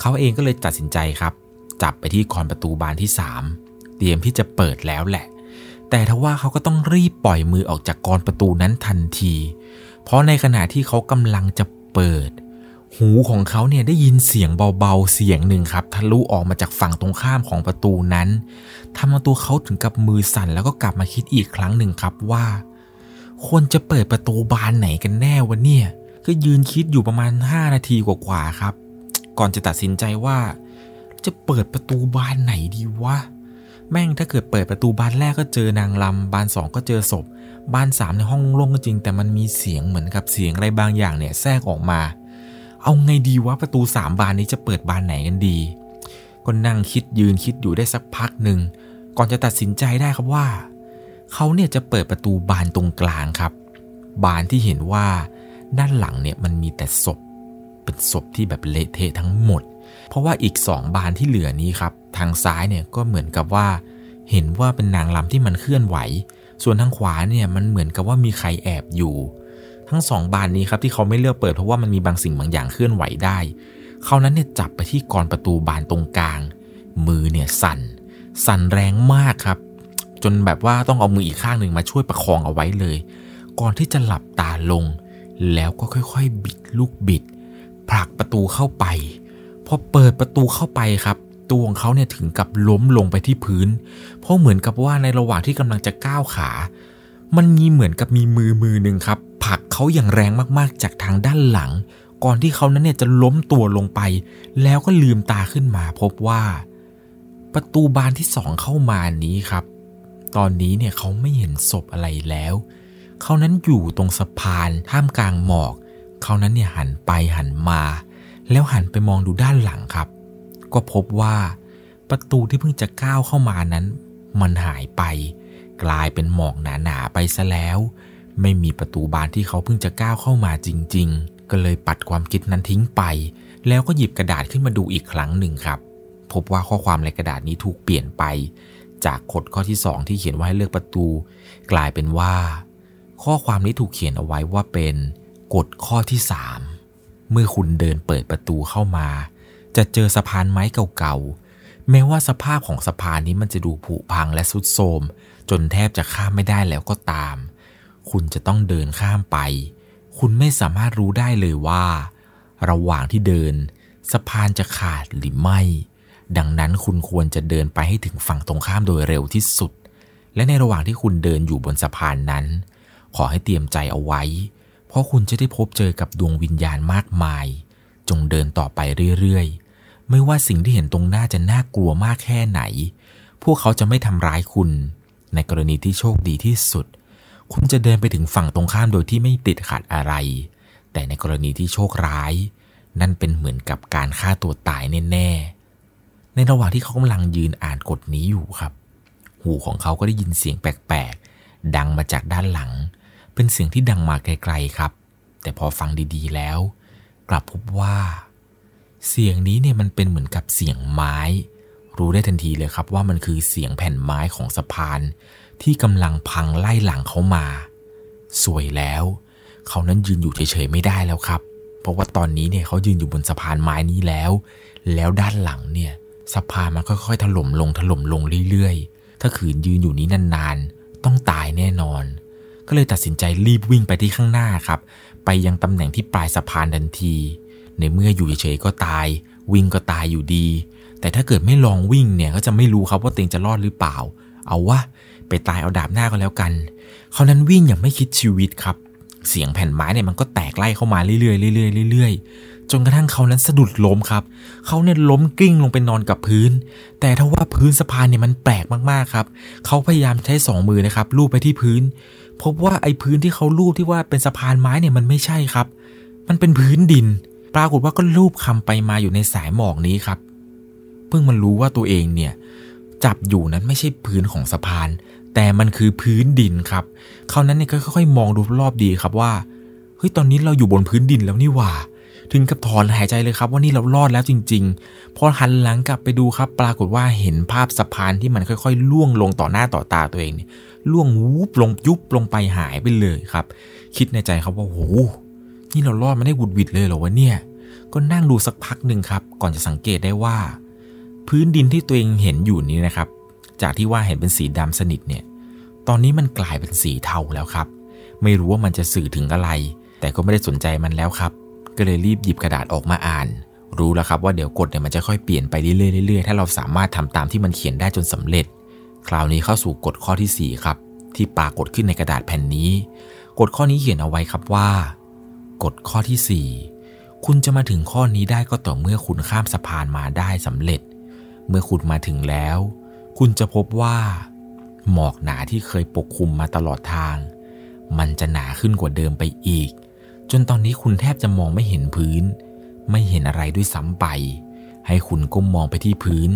เขาเองก็เลยตัดสินใจครับ จับไปที่กรประตูบานที่สามเตรียมที่จะเปิดแล้วแหละ แต่ทว่าเขาก็ต้องรีบปล่อยมือออกจากกรประตูนั้นทันที เพราะในขณะที่เขากำลังจะเปิด หูของเขาเนี่ยได้ยินเสียงเบาๆเสียงหนึ่งครับทะลุออกมาจากฝั่งตรงข้ามของประตูนั้นทำเอาตัวเขาถึงกับมือสั่นแล้วก็กลับมาคิดอีกครั้งหนึ่งครับว่าควรจะเปิดประตูบานไหนกันแน่วะเนี่ย ก็ยืนคิดอยู่ประมาณ 5 นาทีกว่าๆครับ ก่อนจะตัดสินใจว่า จะเปิดประตูบานไหนดีวะแม่งถ้าเกิดเปิดประตูบานแรกก็เจอนางลำบานสองก็เจอศพบานสามในห้องโล่งก็จริง แต่มันมีเสียงเหมือนกับเสียงอะไรบางอย่างเนี่ยแทรกออกมา เอาไงดีวะประตูสามบานนี้จะเปิดบานไหนกันดี ก็นั่งคิดยืนคิดอยู่ได้สักพักหนึ่ง ก่อนจะตัดสินใจได้ครับว่า เขาเนี่ยจะเปิดประตูบานตรงกลางครับ บานที่เห็นว่าด้านหลังเนี่ยมันมีแต่ศพ เป็นศพที่แบบเละเทะทั้งหมด เพราะว่าอีกสองบานที่เหลือนี้ครับ ทางซ้ายเนี่ยก็เหมือนกับว่า เห็นว่าเป็นนางลำที่มันเคลื่อนไหว ส่วนทางขวาเนี่ยมันเหมือนกับว่ามีใครแอบอยู่ ทั้งสองบานนี้ครับที่เขาไม่เลือกเปิดเพราะว่ามันมีบางสิ่งบางอย่างเคลื่อนไหวได้ เขานั้นเนี่ยจับไปที่กรประตูบานตรงกลาง มือเนี่ยสั่น สั่นแรงมากครับ จนแบบว่าต้องเอามืออีกข้างหนึ่งมาช่วยประคองเอาไว้เลย ก่อนที่จะหลับตาลง แล้วก็ค่อยๆ บิดลูกบิดผลักประตูเข้าไปพอเปิดประตูเข้าไปครับตัวของเขาเนี่ยถึงกับล้มลงไปที่พื้น เพราะเหมือนกับว่าในระหว่างที่กำลังจะก้าวขา มันมีเหมือนกับมีมือมือหนึ่งครับผลักเขาอย่างแรงมากๆจากทางด้านหลัง ก่อนที่เขานั้นเนี่ยจะล้มตัวลงไป แล้วก็ลืมตาขึ้นมาพบว่า ประตูบานที่สองเข้ามานี้ครับ ตอนนี้เนี่ยเขาไม่เห็นศพอะไรแล้ว เขานั้นอยู่ตรงสะพานท่ามกลางหมอก เขานั้นเนี่ยหันไปหันมา แล้วหันไปมองดูด้านหลังครับ ก็พบว่าประตูที่เพิ่งจะก้าวเข้ามานั้น มันหายไป กลายเป็นหมอกหนาๆไปซะแล้ว ไม่มีประตูบานที่เขาเพิ่งจะก้าวเข้ามาจริง ๆ ก็เลยปัดความคิดนั้นทิ้งไป แล้วก็หยิบกระดาษขึ้นมาดูอีกครั้งหนึ่งครับ พบว่าข้อความในกระดาษนี้ถูกเปลี่ยนไป จากกฎข้อที่ 2 ที่เขียนว่าให้เลือกประตู กลายเป็นว่า ข้อความนี้ถูกเขียนเอาไว้ว่าเป็นกฎข้อที่3เมื่อคุณเดินเปิดประตูเข้ามา จะเจอสะพานไม้เก่าๆแม้ว่าสภาพของสะพานนี้มันจะดูผุพังและสุดโทรม จนแทบจะข้ามไม่ได้แล้วก็ตาม คุณจะต้องเดินข้ามไป คุณไม่สามารถรู้ได้เลยว่า ระหว่างที่เดิน สะพานจะขาดหรือไม่ ดังนั้นคุณควรจะเดินไปให้ถึงฝั่งตรงข้ามโดยเร็วที่สุด และในระหว่างที่คุณเดินอยู่บนสะพานนั้น ขอให้เตรียมใจเอาไว้ เพราะคุณจะได้พบเจอกับดวงวิญญาณมากมาย จงเดินต่อไปเรื่อยๆ ไม่ว่าสิ่งที่เห็นตรงหน้าจะน่ากลัวมากแค่ไหน พวกเขาจะไม่ทำร้ายคุณ ในกรณีที่โชคดีที่สุด คุณจะเดินไปถึงฝั่งตรงข้ามโดยที่ไม่ติดขัดอะไร แต่ในกรณีที่โชคร้าย นั่นเป็นเหมือนกับการฆ่าตัวตายแน่ๆ ในระหว่างที่เขากำลังยืนอ่านกฎนี้อยู่ครับ หูของเขาก็ได้ยินเสียงแปลกๆ ดังมาจากด้านหลัง เป็นเสียงที่ดังมาไกลๆครับ แต่พอฟังดีๆแล้ว กลับพบว่า เสียงนี้เนี่ยมันเป็นเหมือนกับเสียงไม้ รู้ได้ทันทีเลยครับว่ามันคือเสียงแผ่นไม้ของสะพาน ที่กำลังพังไล่หลังเขามา สวยแล้ว เขานั้นยืนอยู่เฉยๆไม่ได้แล้วครับ เพราะว่าตอนนี้เนี่ยเขายืนอยู่บนสะพานไม้นี้แล้ว แล้วด้านหลังเนี่ยสะพานมันค่อยๆถล่มลงถล่มลงเรื่อยๆ ถ้าขืนยืนอยู่นี้นานๆ ต้องตายแน่นอน ก็เลยตัดสินใจรีบวิ่งไปที่ข้างหน้าครับ ไปยังตำแหน่งที่ปลายสะพานทันที ในเมื่ออยู่เฉยๆก็ตาย วิ่งก็ตายอยู่ดี แต่ถ้าเกิดไม่ลองวิ่งเนี่ยก็จะไม่รู้ครับว่าตัวเองจะรอดหรือเปล่า เอาวะไปตายเอาดาบหน้าก็แล้วกันเขานั้นวิ่งอย่างไม่คิดชีวิตครับ เสียงแผ่นไม้เนี่ยมันก็แตกไล่เข้ามาเรื่อยๆเรื่อยๆเรื่อยๆจนกระทั่งเขานั้นสะดุดล้มครับเขาเนี่ยล้มกลิ้งลงไปนอนกับพื้น แต่ถ้าว่าพื้นสะพานเนี่ยมันแปลกมากๆครับเขาพยายามใช้สองมือนะครับลูบไปที่พื้น พบว่าไอ้พื้นที่เขาลูบที่ว่าเป็นสะพานไม้เนี่ยมันไม่ใช่ครับ มันเป็นพื้นดิน ปรากฏว่าก็ลูบคำไปมาอยู่ในสายหมอกนี้ครับ เพิ่งมันรู้ว่าตัวเองเนี่ยจับอยู่นั้นไม่ใช่พื้นของสะพาน แต่มันคือพื้นดินครับเขานั้นเนี่ยก็ค่อยๆมองดูรอบดีครับว่าเฮ้ยตอนนี้เราอยู่บนพื้นดินแล้วนี่หว่า ถึงกับถอนหายใจเลยครับว่านี่เรารอดแล้วจริงๆ พอหันหลังกลับไปดูครับ ปรากฏว่าเห็นภาพสะพานที่มันค่อยๆ ล่วงลงต่อหน้าต่อตาตัวเองเนี่ยล่วงวูบลงยุบลงไปหายไปเลยครับ คิดในใจครับว่าโหนี่เรารอดมาได้บุดวิดเลยเหรอวะเนี่ย ก็นั่งดูสักพักหนึ่งครับ ก่อนจะสังเกตได้ว่า พื้นดินที่ตัวเองเห็นอยู่นี้นะครับ จากที่ว่าเห็นเป็นสีดำสนิทเนี่ย ตอนนี้มันกลายเป็นสีเทาแล้วครับ ไม่รู้ว่ามันจะสื่อถึงอะไร แต่ก็ไม่ได้สนใจมันแล้วครับ ก็เลยรีบหยิบกระดาษออกมาอ่าน รู้แล้วครับว่าเดี๋ยวกฎเนี่ยมันจะค่อยเปลี่ยนไปเรื่อยๆ ถ้าเราสามารถทำตามที่มันเขียนได้จนสำเร็จ คราวนี้เข้าสู่กฎข้อที่ 4 ครับ ที่ปรากฏขึ้นในกระดาษแผ่นนี้ กฎข้อนี้เขียนเอาไว้ครับว่ากฎข้อที่ 4 คุณจะมาถึงข้อนี้ได้ก็ต่อเมื่อคุณข้ามสะพานมาได้สำเร็จ เมื่อคุณมาถึงแล้ว คุณจะพบว่า หมอกหนาที่เคยปกคลุมมาตลอดทาง มันจะหนาขึ้นกว่าเดิมไปอีก จนตอนนี้คุณแทบจะมองไม่เห็นพื้น ไม่เห็นอะไรด้วยซ้ำไป ให้คุณก้มมองไปที่พื้น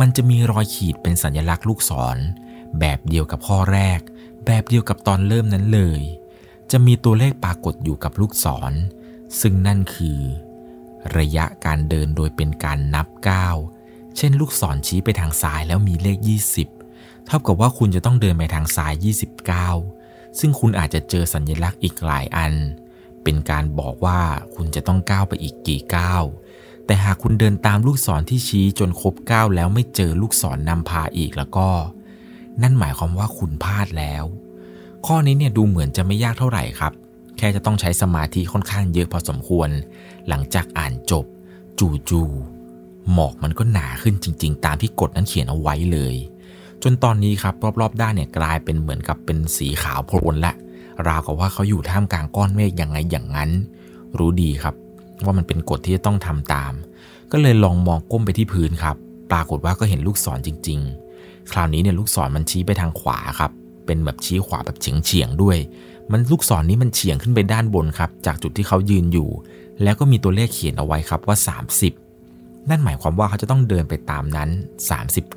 มันจะมีรอยขีดเป็นสัญลักษณ์ลูกศร แบบเดียวกับข้อแรก แบบเดียวกับตอนเริ่มนั้นเลย จะมีตัวเลขปรากฏอยู่กับลูกศร ซึ่งนั่นคือ ระยะการเดินโดยเป็นการนับก้าว เช่นลูกศรชี้ไปทางซ้ายแล้วมีเลข 20 เท่ากับว่าคุณจะต้องเดินไปทางซ้าย 29 ซึ่งคุณอาจจะเจอสัญลักษณ์อีกหลายอัน เป็นการบอกว่าคุณจะต้องก้าวไปอีกกี่ก้าว แต่หากคุณเดินตามลูกศรที่ชี้จนครบก้าวแล้วไม่เจอลูกศรนนำพาอีกแล้วก็ นั่นหมายความว่าคุณพลาดแล้ว ข้อนี้เนี่ยดูเหมือนจะไม่ยากเท่าไหร่ครับ แค่จะต้องใช้สมาธิค่อนข้างเยอะพอสมควร หลังจากอ่านจบ จู่ๆ หมอกมันก็หนาขึ้นจริง ๆ ตามที่กฎนั้นเขียนเอาไว้เลย จนตอนนี้ครับรอบๆด้านเนี่ยกลายเป็นเหมือนกับเป็นสีขาวโพลนละ ราวกับว่าเขาอยู่ท่ามกลางก้อนเมฆอย่างไงอย่างนั้น รู้ดีครับ ว่ามันเป็นกฎที่จะต้องทำตาม ก็เลยลองมองก้มไปที่พื้นครับ ปรากฏว่าก็เห็นลูกศรจริง ๆ คราวนี้เนี่ยลูกศรมันชี้ไปทางขวาครับ เป็นแบบชี้ขวาแบบเฉียงเฉียงๆด้วย มันลูกศรนี้มันเฉียงขึ้นไปด้านบนครับ จากจุดที่เขายืนอยู่ แล้วก็มีตัวเลขเขียนเอาไว้ครับว่า 30 นั่นหมายความว่าเขาจะต้องเดินไปตามนั้น 39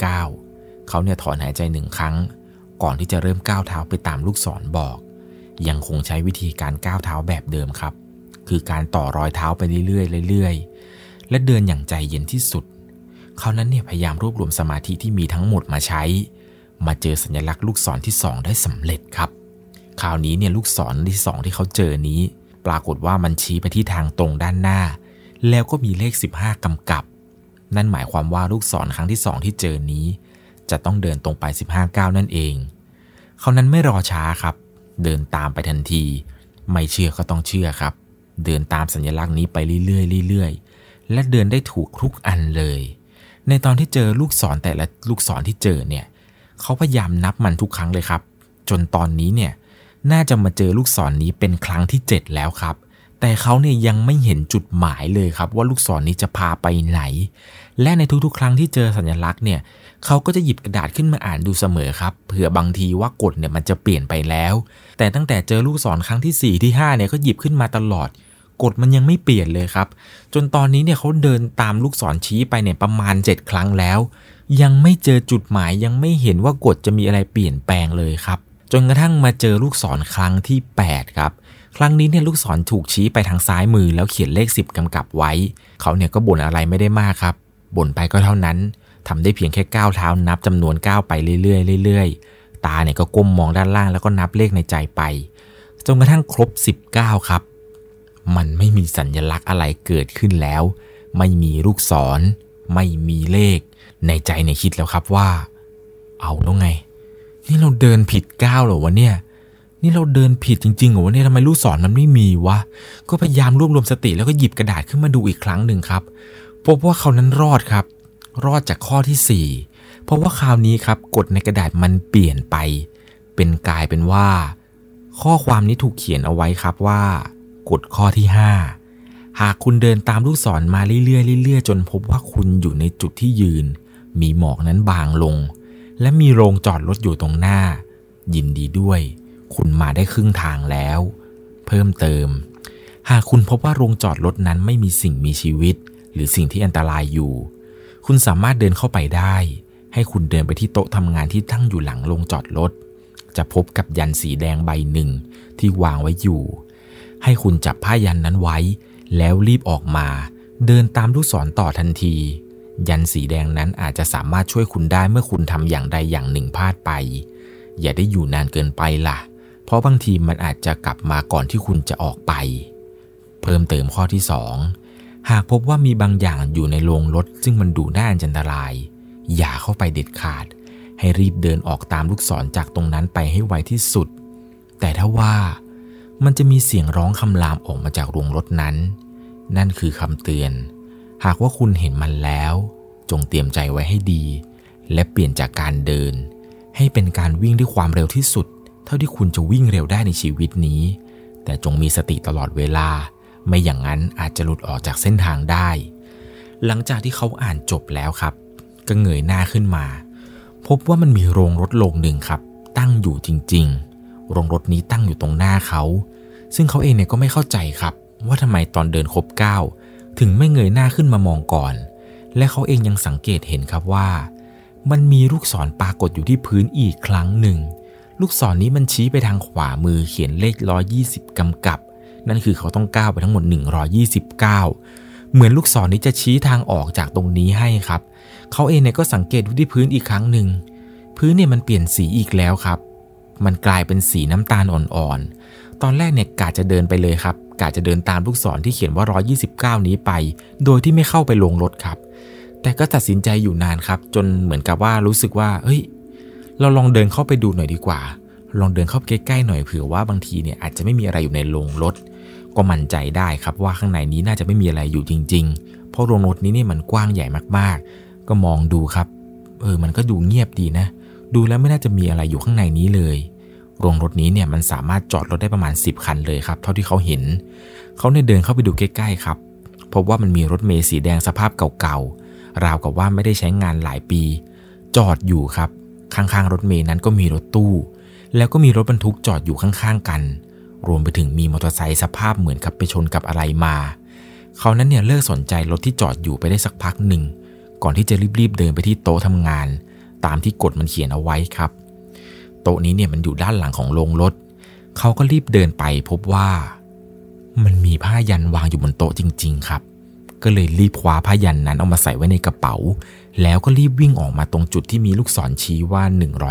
เขาเนี่ยถอนหายใจหนึ่งครั้ง ก่อนที่จะเริ่มก้าวเท้าไปตามลูกศรบอก ยังคงใช้วิธีการก้าวเท้าแบบเดิมครับ คือการต่อรอยเท้าไปเรื่อยๆเรื่อยๆ และเดินอย่างใจเย็นที่สุด เขานั้นเนี่ยพยายามรวบรวมสมาธิที่มีทั้งหมดมาใช้ มาเจอสัญลักษณ์ลูกศรที่ 2 ได้สำเร็จครับ คราวนี้เนี่ยลูกศรที่ 2 ที่เขาเจอนี้ ปรากฏว่ามันชี้ไปที่ทางตรงด้านหน้า แล้วก็มีเลข 15กำกับ นั่นหมายความว่าลูกศรครั้งที่2ที่เจอนี้ จะต้องเดินตรงไป 15ก้าวนั่นเอง เขานั้นไม่รอช้าครับ เดินตามไปทันที ไม่เชื่อก็ต้องเชื่อครับ เดินตามสัญลักษณ์นี้ไปเรื่อยๆเรื่อยๆ และเดินได้ถูกทุกอันเลย ในตอนที่เจอลูกศรแต่ละลูกศรที่เจอเนี่ยเขาพยายามนับมันทุกครั้งเลยครับ จนตอนนี้เนี่ยน่าจะมาเจอลูกศรนนี้เป็นครั้งที่ 7 แล้วครับ แต่เขาเนี่ยยังไม่เห็นจุดหมายเลยครับ ว่าลูกศรนี้จะพาไปไหน และในทุกๆ ครั้งที่เจอสัญลักษณ์เนี่ยเขาก็จะหยิบกระดาษขึ้นมาอ่านดูเสมอครับเผื่อบางทีว่ากฎเนี่ยมันจะเปลี่ยนไปแล้ว แต่ตั้งแต่เจอลูกศรครั้งที่ 4 ที่5เนี่ยก็หยิบขึ้นมาตลอดกฎมันยังไม่เปลี่ยนเลยครับ จนตอนนี้เนี่ยเขาเดินตามลูกศรชี้ไปเนี่ยประมาณ 7 ครั้งแล้ว ยังไม่เจอจุดหมายยังไม่เห็นว่ากฎจะมีอะไรเปลี่ยนแปลงเลยครับ จนกระทั่งมาเจอลูกศรครั้งที่ 8 ครับ ครั้งนี้เนี่ยลูกศรถูกชี้ไปทางซ้ายมือแล้วเขียนเลข 10กำกับไว้ เขาเนี่ยก็บ่นอะไรไม่ได้มากครับ บ่นไปก็เท่านั้นทำได้เพียงแค่ก้าวเท้านับจำนวนก้าวไปเรื่อยๆเรื่อยๆ ตาเนี่ยก็ก้มมองด้านล่างแล้วก็นับเลขในใจไป จนกระทั่งครบ 19 ครับ มันไม่มีสัญญลักษณ์อะไรเกิดขึ้นแล้ว ไม่มีลูกศร ไม่มีเลข ในใจในคิดแล้วครับว่า เอาแล้วไง นี่เราเดินผิดก้าวหรอวะเนี่ยนี่เราเดินผิดจริงๆเหรอวะเนี่ยทำไมลูกศรมันไม่มีวะ ก็พยายามรวบรวมสติแล้วก็หยิบกระดาษขึ้นมาดูอีกครั้งหนึ่งครับ พบว่าเขานั้นรอดครับ รอดจากข้อที่ 4 เพราะว่าคราวนี้ครับกฎในกระดาษมันเปลี่ยนไป เป็นกลายเป็นว่า ข้อความนี้ถูกเขียนเอาไว้ครับว่ากฎข้อที่ 5 หากคุณเดินตามลูกศรมาเรื่อยๆเรื่อยๆจนพบว่าคุณอยู่ในจุดที่ยืน มีหมอกนั้นบางลง และมีโรงจอดรถอยู่ตรงหน้า ยินดีด้วย คุณมาได้ครึ่งทางแล้ว เพิ่มเติม หากคุณพบว่าโรงจอดรถนั้นไม่มีสิ่งมีชีวิต หรือสิ่งที่อันตรายอยู่ คุณสามารถเดินเข้าไปได้ ให้คุณเดินไปที่โต๊ะทำงานที่ตั้งอยู่หลังโรงจอดรถ จะพบกับยันสีแดงใบหนึ่งที่วางไว้อยู่ ให้คุณจับผ้ายันนั้นไว้ แล้วรีบออกมา เดินตามลูกศรต่อทันที ยันสีแดงนั้นอาจจะสามารถช่วยคุณได้เมื่อคุณทำอย่างใดอย่างหนึ่งพลาดไป อย่าได้อยู่นานเกินไปล่ะ เพราะบางทีมันอาจจะกลับมาก่อนที่คุณจะออกไป เพิ่มเติมข้อที่ 2 หากพบว่ามีบางอย่างอยู่ในโรงรถ ซึ่งมันดูน่าอันตราย อย่าเข้าไปเด็ดขาด ให้รีบเดินออกตามลูกศรจากตรงนั้นไปให้ไวที่สุด แต่ถ้าว่ามันจะมีเสียงร้องคำรามออกมาจากโรงรถนั้น นั่นคือคำเตือน หากว่าคุณเห็นมันแล้ว จงเตรียมใจไว้ให้ดี และเปลี่ยนจากการเดิน ให้เป็นการวิ่งด้วยความเร็วที่สุด เท่าที่คุณจะวิ่งเร็วได้ในชีวิตนี้ แต่จงมีสติตลอดเวลา ไม่อย่างนั้นอาจจะหลุดออกจากเส้นทางได้ หลังจากที่เขาอ่านจบแล้วครับ ก็เงยหน้าขึ้นมา พบว่ามันมีโรงรถโรงหนึ่งครับ ตั้งอยู่จริง ๆ โรงรถนี้ตั้งอยู่ตรงหน้าเขา ซึ่งเขาเองเนี่ยก็ไม่เข้าใจครับ ว่าทำไมตอนเดินครบก้าวถึงไม่เงยหน้าขึ้นมามองก่อน และเขาเองยังสังเกตเห็นครับว่า มันมีลูกศรปรากฏอยู่ที่พื้นอีกครั้งหนึ่ง ลูกศรนนี้มันชี้ไปทางขวามือเขียนเลข 120 กำกับ นั่นคือเขาต้องก้าวไปทั้งหมด 129 เหมือนลูกศรนนี้จะชี้ทางออกจากตรงนี้ให้ครับ เขาเองเนี่ยก็สังเกตดูที่พื้นอีกครั้งหนึ่ง พื้นเนี่ยมันเปลี่ยนสีอีกแล้วครับ มันกลายเป็นสีน้ำตาลอ่อนๆ ตอนแรกเนี่ยกาจะเดินไปเลยครับกาจะเดินตามลูกศรที่เขียนว่า 129 นี้ไป โดยที่ไม่เข้าไปลงรถครับ แต่ก็ตัดสินใจอยู่นานครับ จนเหมือนกับว่ารู้สึกว่า เฮ้ย เราลองเดินเข้าไปดูหน่อยดีกว่า ลองเดินเข้าใกล้ๆหน่อยเผื่อว่าบางทีเนี่ยอาจจะไม่มีอะไรอยู่ในโรงรถ ก็มั่นใจได้ครับว่าข้างในนี้น่าจะไม่มีอะไรอยู่จริง ๆ เพราะโรงรถนี้นี่มันกว้างใหญ่มากๆ ก็มองดูครับ เออ มันก็ดูเงียบดีนะ ดูแล้วไม่น่าจะมีอะไรอยู่ข้างในนี้เลย โรงรถนี้เนี่ยมันสามารถจอดรถได้ประมาณ 10 คันเลยครับ เท่าที่เขาเห็น เขาเนี่ยเดินเข้าไปดูใกล้ๆครับพบว่ามันมีรถเมล์สีแดงสภาพเก่าๆ ราวกับว่าไม่ได้ใช้งานหลายปี จอดอยู่ครับ ข้างๆ รถเมล์นั้นก็มีรถตู้ แล้วก็มีรถบรรทุกจอดอยู่ข้างๆ กัน รวมไปถึงมีมอเตอร์ไซค์สภาพเหมือนกับไปชนกับอะไรมา เขานั้นเนี่ยเลิกสนใจรถที่จอดอยู่ไปได้สักพักหนึ่ง ก่อนที่จะรีบๆเดินไปที่โต๊ะทำงาน ตามที่กฎมันเขียนเอาไว้ครับ โต๊ะนี้เนี่ยมันอยู่ด้านหลังของโรงรถ เขาก็รีบเดินไปพบว่า มันมีผ้ายันวางอยู่บนโต๊ะจริง ๆ ครับ ก็เลยรีบคว้าผ้ายันนั้นเอามาใส่ไว้ในกระเป๋า แล้วก็รีบวิ่งออกมาตรงจุดที่มีลูกศรชี้ว่า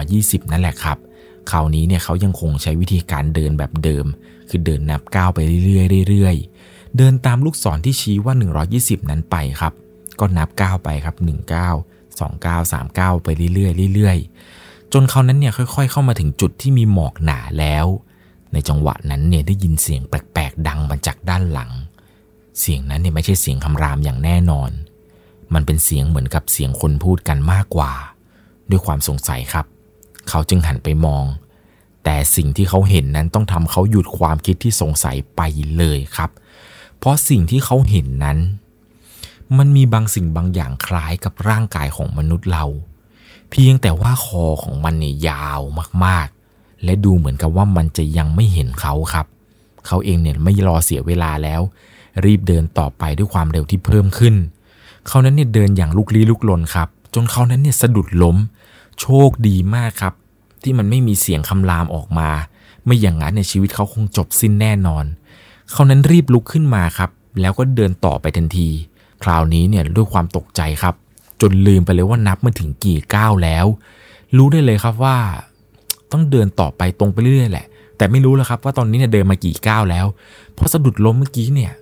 120 นั่นแหละครับ คราวนี้เนี่ยเขายังคงใช้วิธีการเดินแบบเดิม คือเดินนับก้าวไปเรื่อยๆเรื่อยๆ เดินตามลูกศรที่ชี้ว่า 120 นั้นไปครับ ก็นับก้าวไปครับ 19 29 39 ไปเรื่อยๆเรื่อยๆ จนเขานั้นเนี่ยค่อยๆ เข้ามาถึงจุดที่มีหมอกหนาแล้ว ในจังหวะนั้นเนี่ยได้ยินเสียงแปลกๆ ดังมาจากด้านหลัง เสียงนั้นเนี่ยไม่ใช่เสียงคำรามอย่างแน่นอน มันเป็นเสียงเหมือนกับเสียงคนพูดกันมากกว่า ด้วยความสงสัยครับ เขาจึงหันไปมอง แต่สิ่งที่เขาเห็นนั้นต้องทำเขาหยุดความคิดที่สงสัยไปเลยครับ เพราะสิ่งที่เขาเห็นนั้น มันมีบางสิ่งบางอย่างคล้ายกับร่างกายของมนุษย์เรา เพียงแต่ว่าคอของมันเนี่ยยาวมากๆ และดูเหมือนกับว่ามันจะยังไม่เห็นเขาครับ เขาเองเนี่ยไม่รอเสียเวลาแล้ว รีบเดินต่อไปด้วยความเร็วที่เพิ่มขึ้น เขานั้นเนี่ยเดินอย่างลุกลี้ลุกลนครับ จนเขานั้นเนี่ยสะดุดล้ม โชคดีมากครับ ที่มันไม่มีเสียงคำรามออกมา ไม่อย่างนั้นในชีวิตเขาคงจบสิ้นแน่นอน เขานั้นรีบลุกขึ้นมาครับ แล้วก็เดินต่อไปทันที คราวนี้เนี่ยด้วยความตกใจครับ จนลืมไปเลยว่านับมาถึงกี่ก้าวแล้ว รู้ได้เลยครับว่า ต้องเดินต่อไปตรงไปเรื่อยๆแหละ แต่ไม่รู้แล้วครับว่าตอนนี้เนี่ยเดินมากี่ก้าวแล้ว เพราะสะดุดล้มเมื่อกี้เนี่ย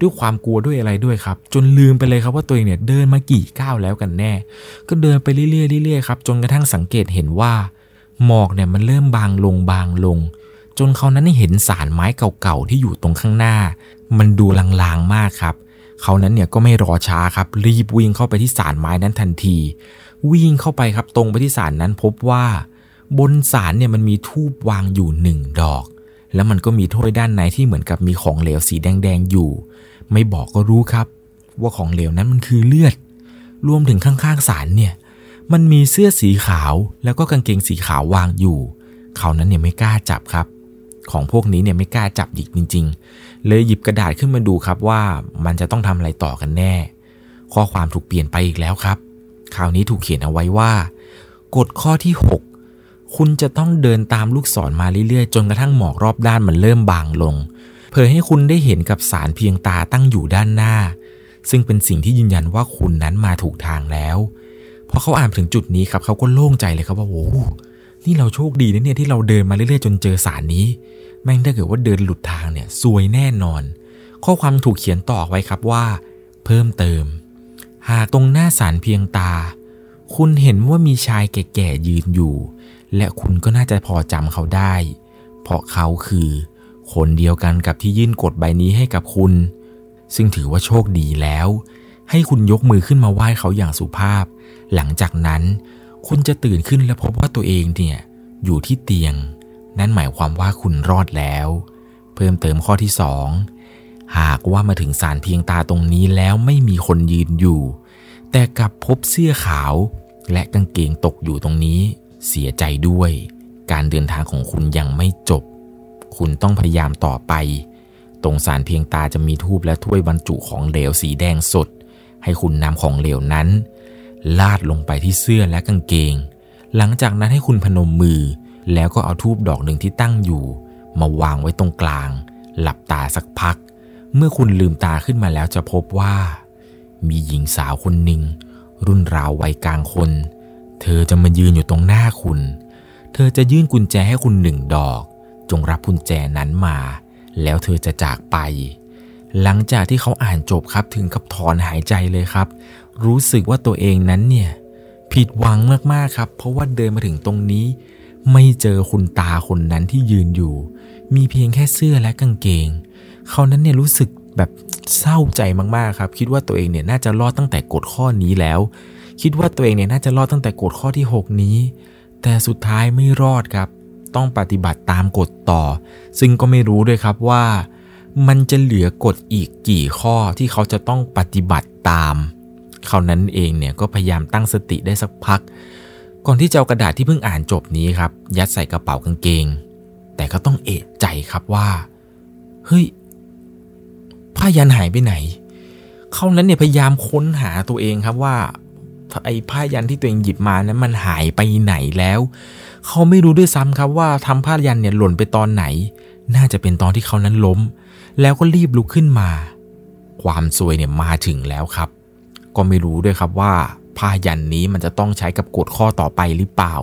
ด้วยความกลัวด้วยอะไรด้วยครับ จนลืมไปเลยครับว่าตัวเองเนี่ยเดินมากี่ก้าวแล้วกันแน่ ก็เดินไปเรื่อยๆเรื่อยๆครับจนกระทั่งสังเกตเห็นว่า หมอกเนี่ยมันเริ่มบางลงบางลง จนเขานั้นเห็นสารไม้เก่าๆที่อยู่ตรงข้างหน้า มันดูลางๆมากครับเขานั้นเนี่ยก็ไม่รอช้าครับรีบวิ่งเข้าไปที่สารไม้นั้นทันที วิ่งเข้าไปครับตรงไปที่สารนั้นพบว่า บนสารเนี่ยมันมีทูบวางอยู่หนึ่งดอก แล้วมันก็มีถ้วยด้านในที่เหมือนกับมีของเหลวสีแดงๆอยู่ ไม่บอกก็รู้ครับ ว่าของเหลวนั้นมันคือเลือด รวมถึงข้างๆสารเนี่ย มันมีเสื้อสีขาวแล้วก็กางเกงสีขาววางอยู่ เขานั้นเนี่ยไม่กล้าจับครับ ของพวกนี้เนี่ยไม่กล้าจับหยิกจริง ๆ เลยหยิบกระดาษขึ้นมาดูครับว่ามันจะต้องทำอะไรต่อกันแน่ ข้อความถูกเปลี่ยนไปอีกแล้วครับ คราวนี้ถูกเขียนเอาไว้ว่า กฎข้อที่ 6 คุณจะต้องเดินตามลูกศรมาเรื่อยๆ จนกระทั่งหมอกรอบด้านมันเริ่มบางลงเพื่อให้คุณได้เห็นกับสารเพียงตาตั้งอยู่ด้านหน้า ซึ่งเป็นสิ่งที่ยืนยันว่าคุณนั้นมาถูกทางแล้วพอเขาอ่านถึงจุดนี้ครับเขาก็โล่งใจเลยครับว่าโอ้นี่เราโชคดีนะเนี่ยที่เราเดินมาเรื่อยๆ จนเจอสารนี้ แม่งถ้าเกิดว่าเดินหลุดทางเนี่ยซวยแน่นอน ข้อความถูกเขียนต่อไว้ครับว่า เพิ่มเติม หากตรงหน้าสารเพียงตา คุณเห็นว่ามีชายแก่ๆยืนอยู่ และคุณก็น่าจะพอจำเขาได้ เพราะเขาคือ คนเดียวกันกับที่ยื่นกฎใบนี้ให้กับคุณ ซึ่งถือว่าโชคดีแล้ว ให้คุณยกมือขึ้นมาไหว้เขาอย่างสุภาพ หลังจากนั้น คุณจะตื่นขึ้นและพบว่าตัวเองเนี่ยอยู่ที่เตียง นั่นหมายความว่าคุณรอดแล้ว เพิ่มเติมข้อที่2หากว่ามาถึงสารเพียงตาตรงนี้แล้วไม่มีคนยืนอยู่ แต่กลับพบเสื้อขาว และกางเกงตกอยู่ตรงนี้ เสียใจด้วย การเดินทางของคุณยังไม่จบ คุณต้องพยายามต่อไป ตรงสารเพียงตาจะมีทูบและถ้วยบรรจุของเหลวสีแดงสด ให้คุณนำของเหลวนั้น ลาดลงไปที่เสื้อและกางเกง หลังจากนั้นให้คุณพนมมือ แล้วก็เอาทูบดอกหนึ่งที่ตั้งอยู่ มาวางไว้ตรงกลาง หลับตาสักพัก เมื่อคุณลืมตาขึ้นมาแล้วจะพบว่า มีหญิงสาวคนหนึ่งรุ่นราววัยกลางคน เธอจะมายืนอยู่ตรงหน้าคุณ เธอจะยื่นกุญแจให้คุณหนึ่งดอก จงรับกุญแจนั้นมา แล้วเธอจะจากไป หลังจากที่เขาอ่านจบครับถึงกับถอนหายใจเลยครับ รู้สึกว่าตัวเองนั้นเนี่ยผิดหวังมากๆครับ เพราะว่าเดินมาถึงตรงนี้ ไม่เจอคุณตาคนนั้นที่ยืนอยู่ มีเพียงแค่เสื้อและกางเกง เขานั้นเนี่ยรู้สึกแบบเศร้าใจมากๆครับ คิดว่าตัวเองเนี่ยน่าจะรอดตั้งแต่กฎข้อนี้แล้ว คิดว่าตัวเองเนี่ยน่าจะรอดตั้งแต่กฎข้อที่ 6 นี้ แต่สุดท้ายไม่รอดครับ ต้องปฏิบัติตามกฎต่อ ซึ่งก็ไม่รู้ด้วยครับว่า มันจะเหลือกฎอีกกี่ข้อที่เขาจะต้องปฏิบัติตามเขานั้นเองเนี่ยก็พยายามตั้งสติได้สักพัก ก่อนที่จะเอากระดาษที่เพิ่งอ่านจบนี้ครับ ยัดใส่กระเป๋ากางเกง แต่ก็ต้องเอะใจครับว่าเฮ้ยผ้ายันหายไปไหน เขานั้นเนี่ยพยายามค้นหาตัวเองครับว่า ไอ้ผ้ายันที่ตัวเองหยิบมานั้นมันหายไปไหนแล้ว เขาไม่รู้ด้วยซ้ำครับว่าทำผ้ายันเนี่ยหล่นไปตอนไหน น่าจะเป็นตอนที่เขานั้นล้ม แล้วก็รีบลุกขึ้นมา ความซวยเนี่ยมาถึงแล้วครับ ก็ไม่รู้ด้วยครับว่าผ้ายันนี้มันจะต้องใช้กับกฎข้อต่อไปหรือเปล่า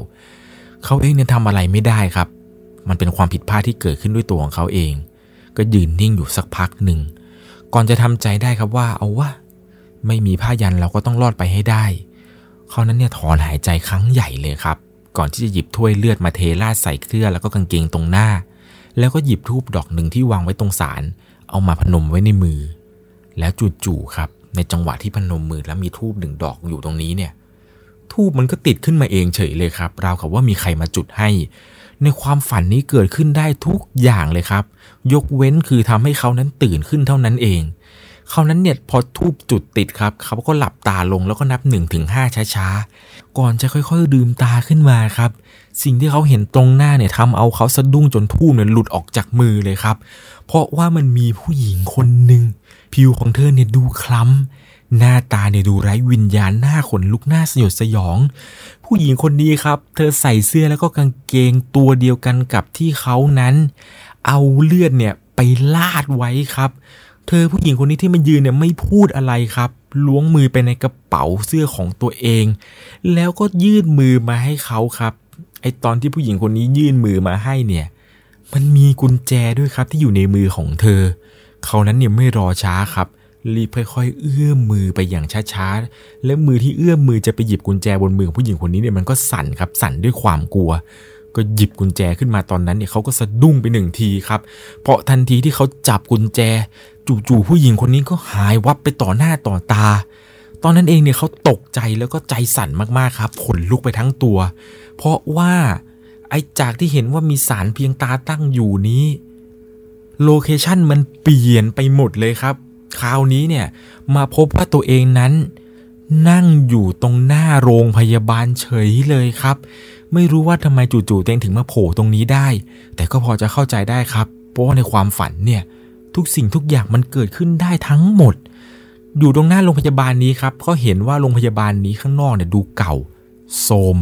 เขาเองเนี่ยทำอะไรไม่ได้ครับ มันเป็นความผิดพลาดที่เกิดขึ้นด้วยตัวของเขาเอง ก็ยืนนิ่งอยู่สักพักหนึ่ง ก่อนจะทำใจได้ครับว่าเอาวะไม่มีผ้ายันเราก็ต้องรอดไปให้ได้ เขานั้นเนี่ยถอนหายใจครั้งใหญ่เลยครับ ก่อนที่จะหยิบถ้วยเลือดมาเทราดใส่เครือแล้วก็กางเกงตรงหน้า แล้วก็หยิบทูบดอกหนึ่งที่วางไว้ตรงสารเอามาพนมไว้ในมือ แล้วจู่ๆครับ ในจังหวะที่พนมมือแล้วมีทูบหนึ่งดอกอยู่ตรงนี้เนี่ยทูบมันก็ติดขึ้นมาเองเฉยเลยครับ ราวกับว่ามีใครมาจุดให้ ในความฝันนี้เกิดขึ้นได้ทุกอย่างเลยครับ ยกเว้นคือทำให้เขานั้นตื่นขึ้นเท่านั้นเอง คราวนั้นเนี่ยพอทูบจุดติดครับเขาก็หลับตาลงแล้วก็นับ1นถึงหช้าๆ ก่อนจะค่อยๆลืมตาขึ้นมาครับ สิ่งที่เขาเห็นตรงหน้าเนี่ยทำเอาเขาสะดุ้งจนทูบเนี่ยหลุดออกจากมือเลยครับ เพราะว่ามันมีผู้หญิงคนหนึ่งผิวของเธอเนี่ยดูคล้ำหน้าตาเนี่ยดูไร้วิญญาณหน้าขนลุกหน้าสยดสยอง ผู้หญิงคนนี้ครับ เธอใส่เสื้อแล้วก็กางเกงตัวเดียวกันกับที่เขานั้น เอาเลือดเนี่ยไปลาดไว้ครับ เธอผู้หญิงคนนี้ที่มันยืนเนี่ยไม่พูดอะไรครับ ล้วงมือไปในกระเป๋าเสื้อของตัวเอง แล้วก็ยื่นมือมาให้เขาครับไอตอนที่ผู้หญิงคนนี้ยื่นมือมาให้เนี่ย มันมีกุญแจด้วยครับที่อยู่ในมือของเธอ เขานั้นเนี่ยไม่รอช้าครับ รีบค่อย ๆ เอื้อมมือไปอย่างช้าๆ และมือที่เอื้อมมือจะไปหยิบกุญแจบนมือของผู้หญิงคนนี้เนี่ยมันก็สั่นครับ สั่นด้วยความกลัว ก็หยิบกุญแจขึ้นมาตอนนั้นเนี่ยเขาก็สะดุ้งไปหนึ่งทีครับ เพราะทันทีที่เขาจับกุญแจ จู่ๆผู้หญิงคนนี้ก็หายวับไปต่อหน้าต่อตา ตอนนั้นเองเนี่ยเขาตกใจแล้วก็ใจสั่นมากๆครับขนลุกไปทั้งตัว เพราะว่าไอ้จากที่เห็นว่ามีสารเพียงตาตั้งอยู่นี้โลเคชันมันเปลี่ยนไปหมดเลยครับ คราวนี้เนี่ยมาพบว่าตัวเองนั้นนั่งอยู่ตรงหน้าโรงพยาบาลเฉยเลยครับ ไม่รู้ว่าทำไมจู่ๆตัวเองถึงมาโผล่ตรงนี้ได้ แต่ก็พอจะเข้าใจได้ครับ เพราะว่าในความฝันเนี่ย ทุกสิ่งทุกอย่างมันเกิดขึ้นได้ทั้งหมด อยู่ตรงหน้าโรงพยาบาลนี้ครับก็เห็นว่าโรงพยาบาลนี้ข้างนอกเนี่ยดูเก่าโทรม